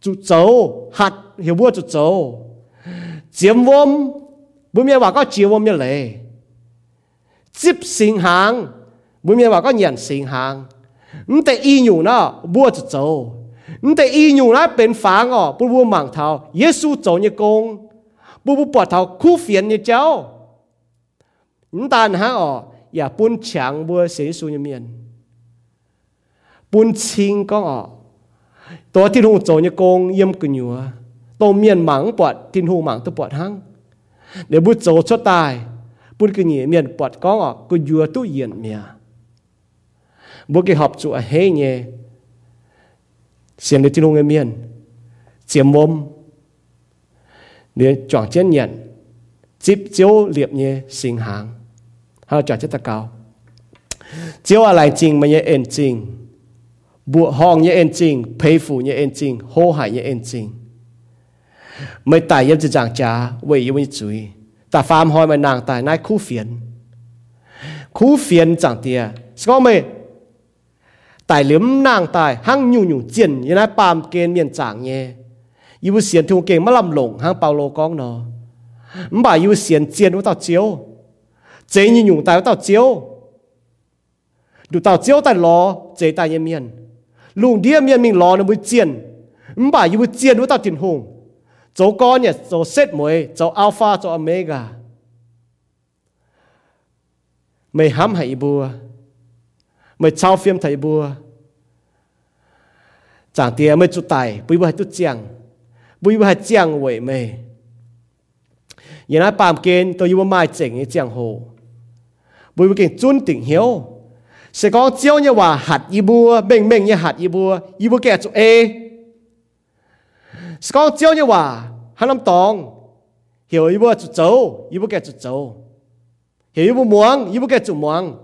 chủ dấu hạt hiểu bùa chủ dấu chiếm 每面話嗰個照咁樣嚟，接善行，每面話嗰人善行，唔得應用啦，冇就做，唔得應用啦，變反哦，不如盲頭，耶穌做你工，不如白頭苦煩你走，唔但下哦，也搬牆冇寫書入面，搬遷講哦，到天空做你工，陰嘅牛啊，到面盲白，天空盲都白行。 เมียนหมังปวดทินหูหมังตัวปวดหังเดี๋ยวบุโจชดตายปุ่นกันเหนียเมียนปวดก้องอ่ะก็ยัวตู้เย็นเมีย bố cái học chủ hay nhé xiên để tin ông miền chiếm mồm để chọn chân nhận tiếp chiếu liệp nhé sinh hàng hay chọn chất ta cao chiếu à lại trình mà nhé ên trình bộ hong nhé ên trình phê phủ nhé ên trình hô hải nhé ên trình mấy tài yếm chỉ giảng trả vậy yếm như chuối ta phàm hỏi mà nàng tài nai khu phiền khu phiền chẳng tiề sao mày แต่เหลือมนางตายหังอยู่อยู่เจียนยันไงปามเกณฑ์เมียนจางเย่ยูเสียนทุงเก่งมาลำหลงหังเปาโลกองเนาะมบ่ายูเสียนเจียนว่าต่อเจียว mày tài yếm chỉ giảng trà vậy yếm như chuối ta farm hoi mày nàng tài nai khu phiền. Khu phiền chẳng tia sao mày tài liếm nàng tài hăng nhung nhung chiến như nai pam kên miền chẳng nhé yêu xiên thùng kênh mà làm lộng hang bao lô con nó. Mà yêu xiên chiến với tao chiếu. Chế như nhung tài với tao chiếu. Đủ tao chiếu tài lo chế tài như miền. Lùng đĩa miền mình lo nó mới chiến mà yêu xiên với tao tiền hùng. 做干嘅，做色梅，做 alpha，做 omega，咪冚係部啊，咪抄 film 睇部啊，賺啲咪做大，背部係做正，背部係正位咪，而家辦件都要買正嘅正好，背部件準定曉，食講只要話核一部，明明一核一部，一部嘅做 A。Scott tiêu như hòa hắn làm tòng hiểu ý bố chú châu ý bố kẻ chủ châu hiểu ý bố muang ý bố kẻ chủ muang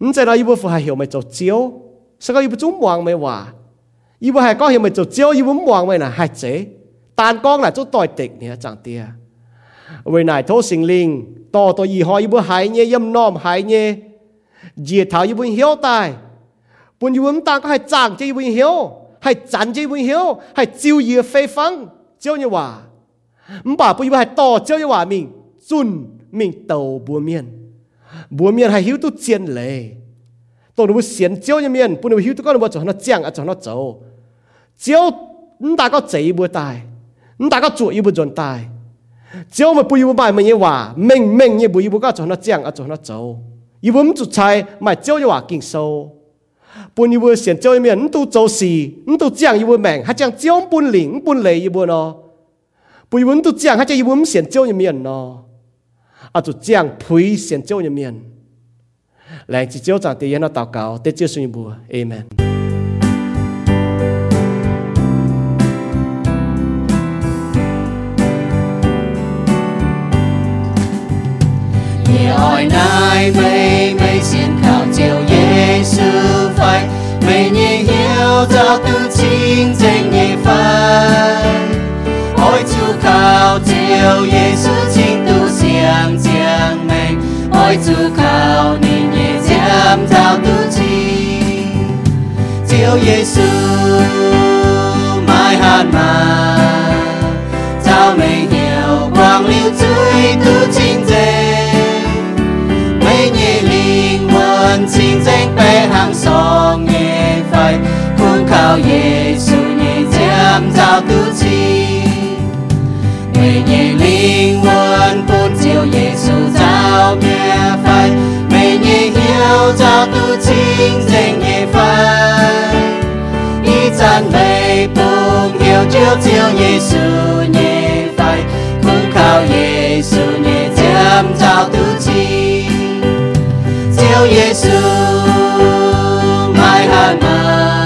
nhưng sau đó ý bố phụ hải hiểu mày chú chiếu sau đó ý bố chủ muang mày hòa ý bố hải có hiểu mày chú chiếu ý bố muang mày là hai chế tàn con là chú tòi tịch nhé chẳng tia vì này thô sinh linh to to gì họ ý bố hải nhé yếm nom hải nhé dìa thảo ý bố hiếu tài bún ý bố tàng có hai chẳng chứ ý bố hiếu 系赚即伊要hiểu，系招伊非方，招như话，唔把不伊系多招như话明尊明đầu bùa miên bùa miền hay hiếu tu chiến lệ tôi nó xiên chiếu như miền bùa nó hiếu tu con nó cho nó giang à cho nó走chiếu nó đã có chạy bùa tài nó đã có chuột bùa chuẩn tài chiếu mà bùa bài mà như hòa mình mình như bùa bùa có cho nó giang à cho nó走伊不唔做菜，咪招又话劲数。 本以为先教一面，你都做事，你都讲一问明，还讲讲本领本来一问哦。不以为都讲，还讲一问先教一面哦。啊，就讲陪先教一面。来，只教咱爹爷那祷告，得救受一步，Amen。ỏi nai mây mây xin khảo chiều giê sư phai. Mây nhị hiểu cho tư chính danh nhị phai. Ôi chú khảo chiều giê sư chính tu xiang xiang mình ôi chú khảo nhị nhị giam giao tư chính chiều giê sư mai hát mà giao mây hiểu quang lưu dưới tư chính 魂清净被行送夜费，苦靠耶稣夜ចាំ找到钱，每夜灵魂。有耶稣照灭费，每年要找到清净夜费，一赞美不要就只有耶稣夜费，苦靠耶稣夜将找到清， 只有 Giêsu mãi hàn mà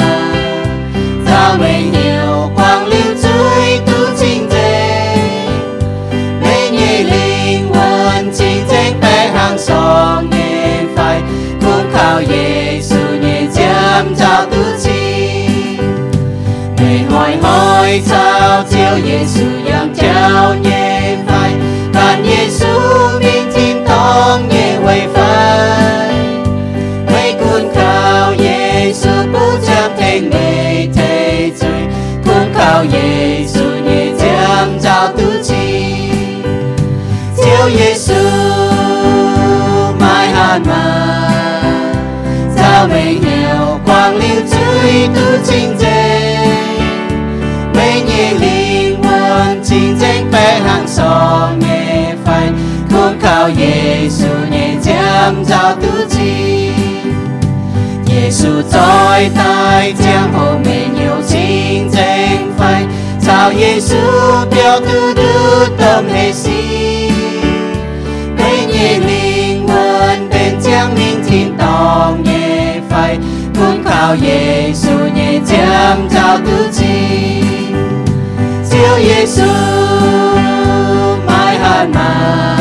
ta mình nhiều quang lưu chuối tu chính thế, Mê nhị linh quân chính thế bé hàng song nhẹ phải Cũng khảo Giêsu nhẹ tu chi. Mê hỏi hỏi chào chiều Giêsu yang trao nhẹ phải Cần Giêsu thiên nhẹ chăm mê thế chơi Cũng khảo Giêsu nhẹ chi. Diệu Giêsu mai hàn mà Sao mình hiểu quang lưu chuối tu chính đề Mấy nhẹ linh quân chính danh bé hàng song nhẹ phải Cũng khảo Giêsu nhẹ chăm chào chi. Giêsu trôi tay giang hồ mê nhiều chính danh phải Chào Giêsu biểu tư đức tâm hệ si Mấy nhẹ linh quân bên giang minh thiên tòng nhẹ phải Cũng khảo Giêsu nhẹ chăm chào tu chi Diệu Giêsu mai hàn mà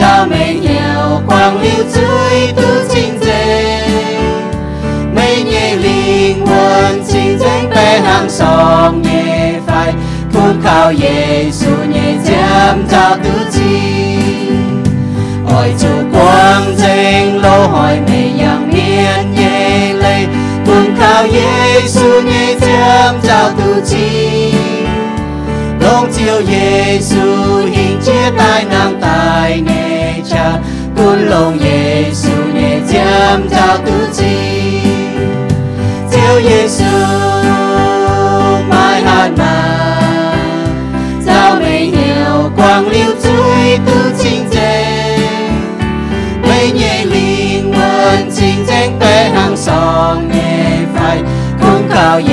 Chào mình nhiều quang lưu chuối tu chính đề danh song nhẹ phải Cũng khảo Giêsu nhẹ chi Ôi chủ quang danh lâu hỏi mê yang miên nhẹ lây Cũng khảo Giêsu nhẹ chăm chào chi Long chiều Giêsu hình chia tai nàng tài nhẹ cha Cun lòng Giêsu nhẹ chăm chào chi chiều Giêsu Cũng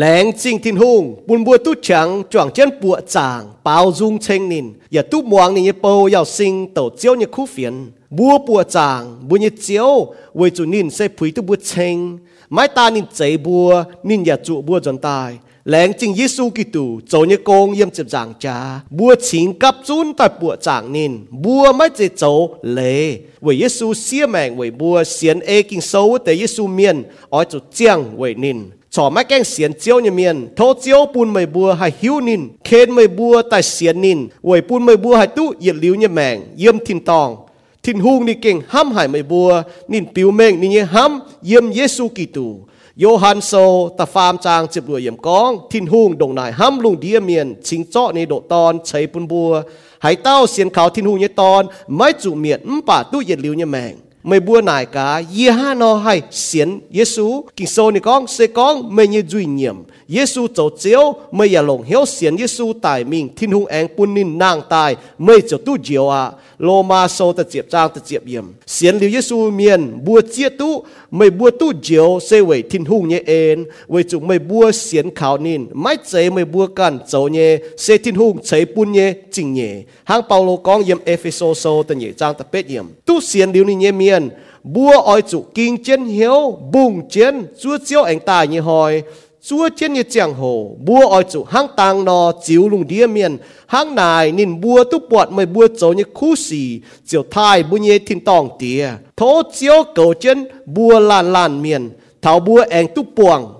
khảo chính thiên hùng, buồn bùa tu chẳng choàng chân bùa chàng, bao dung chênh nín, ya tu muang ni bầu yào sinh tổ chiếu như khu phiền, bùa bùa chàng, bùa như chiếu, với chủ nín sẽ phủy tu bùa chênh. Mái ta nín chạy bùa, nín ya trụ bùa dần tài, lén chính Giêsu Kitô cho như công yếm chấp giảng cha. Bùa chính cấp chun tại bùa giảng nín. Bùa mới chế cho lệ vì Giêsu xia mệnh vì bùa xiên ê kinh sâu tại Giêsu miên. Ở chỗ chiang vì nín. Cho mấy keng xiên chiếu như miên. Thô chiếu bùn mày bùa hay hiu nín. Khen mày bùa tại xiên nín. Vì bùn mày bùa hay tu yết liu như mệnh yếm thiên tòng. Thiên hung ni keng hâm hải mày bùa nín biểu mệnh nín như hâm, yếm Giêsu Kitô. โยฮันโซตาฟามจางจิบรวยเยี่ยมกองทิ้นหุงดงนายห้ำลุงเดียเมียนชิงเจาะในโดตอนใช้ปุนบัวหายเต้าเสียนเขาทิ้นหุงเยตอน ไม่จุเมียนป่าตู้เย็นลิวเนี่ยแมง mày bua nải cả ye ha nó hay xiên Giêsu kinh sâu ni con, sẽ con mày như duy nhiệm. Giêsu tổ chiếu mày ya lòng hiếu xiên Giêsu tài mình thiên hùng anh quân nín nàng tài mày cho tu diệu à. Lô ma sâu ta chiệp trang, ta chiệp yểm xiên liu Giêsu miền bua chia tu mày bua tu diệu sẽ vậy thiên hùng nhé en. Vậy chúng mày bua xiên khảo nín mãi chế mày bua cản dấu nhé sẽ thiên hùng chế bun nhé chính nhé hang Paulo con yểm Ephesos sâu ta nhé trang, ta pet yểm tu xiên liu ni nhé miền bua oi chủ kinh chiến hiếu, bùng chiến, chúa chiếu anh ta như hỏi chúa chiến như chẳng hồ bua oi chủ hang tang nó chiếu lùng đĩa miền. Hang nài nên bua tu bọt mày bua chỗ như khu xì, chiều thai bu nhé thiên tòng tía. Thố chiếu cầu chiến bua lan lan miền. Thảo bua anh tu buồng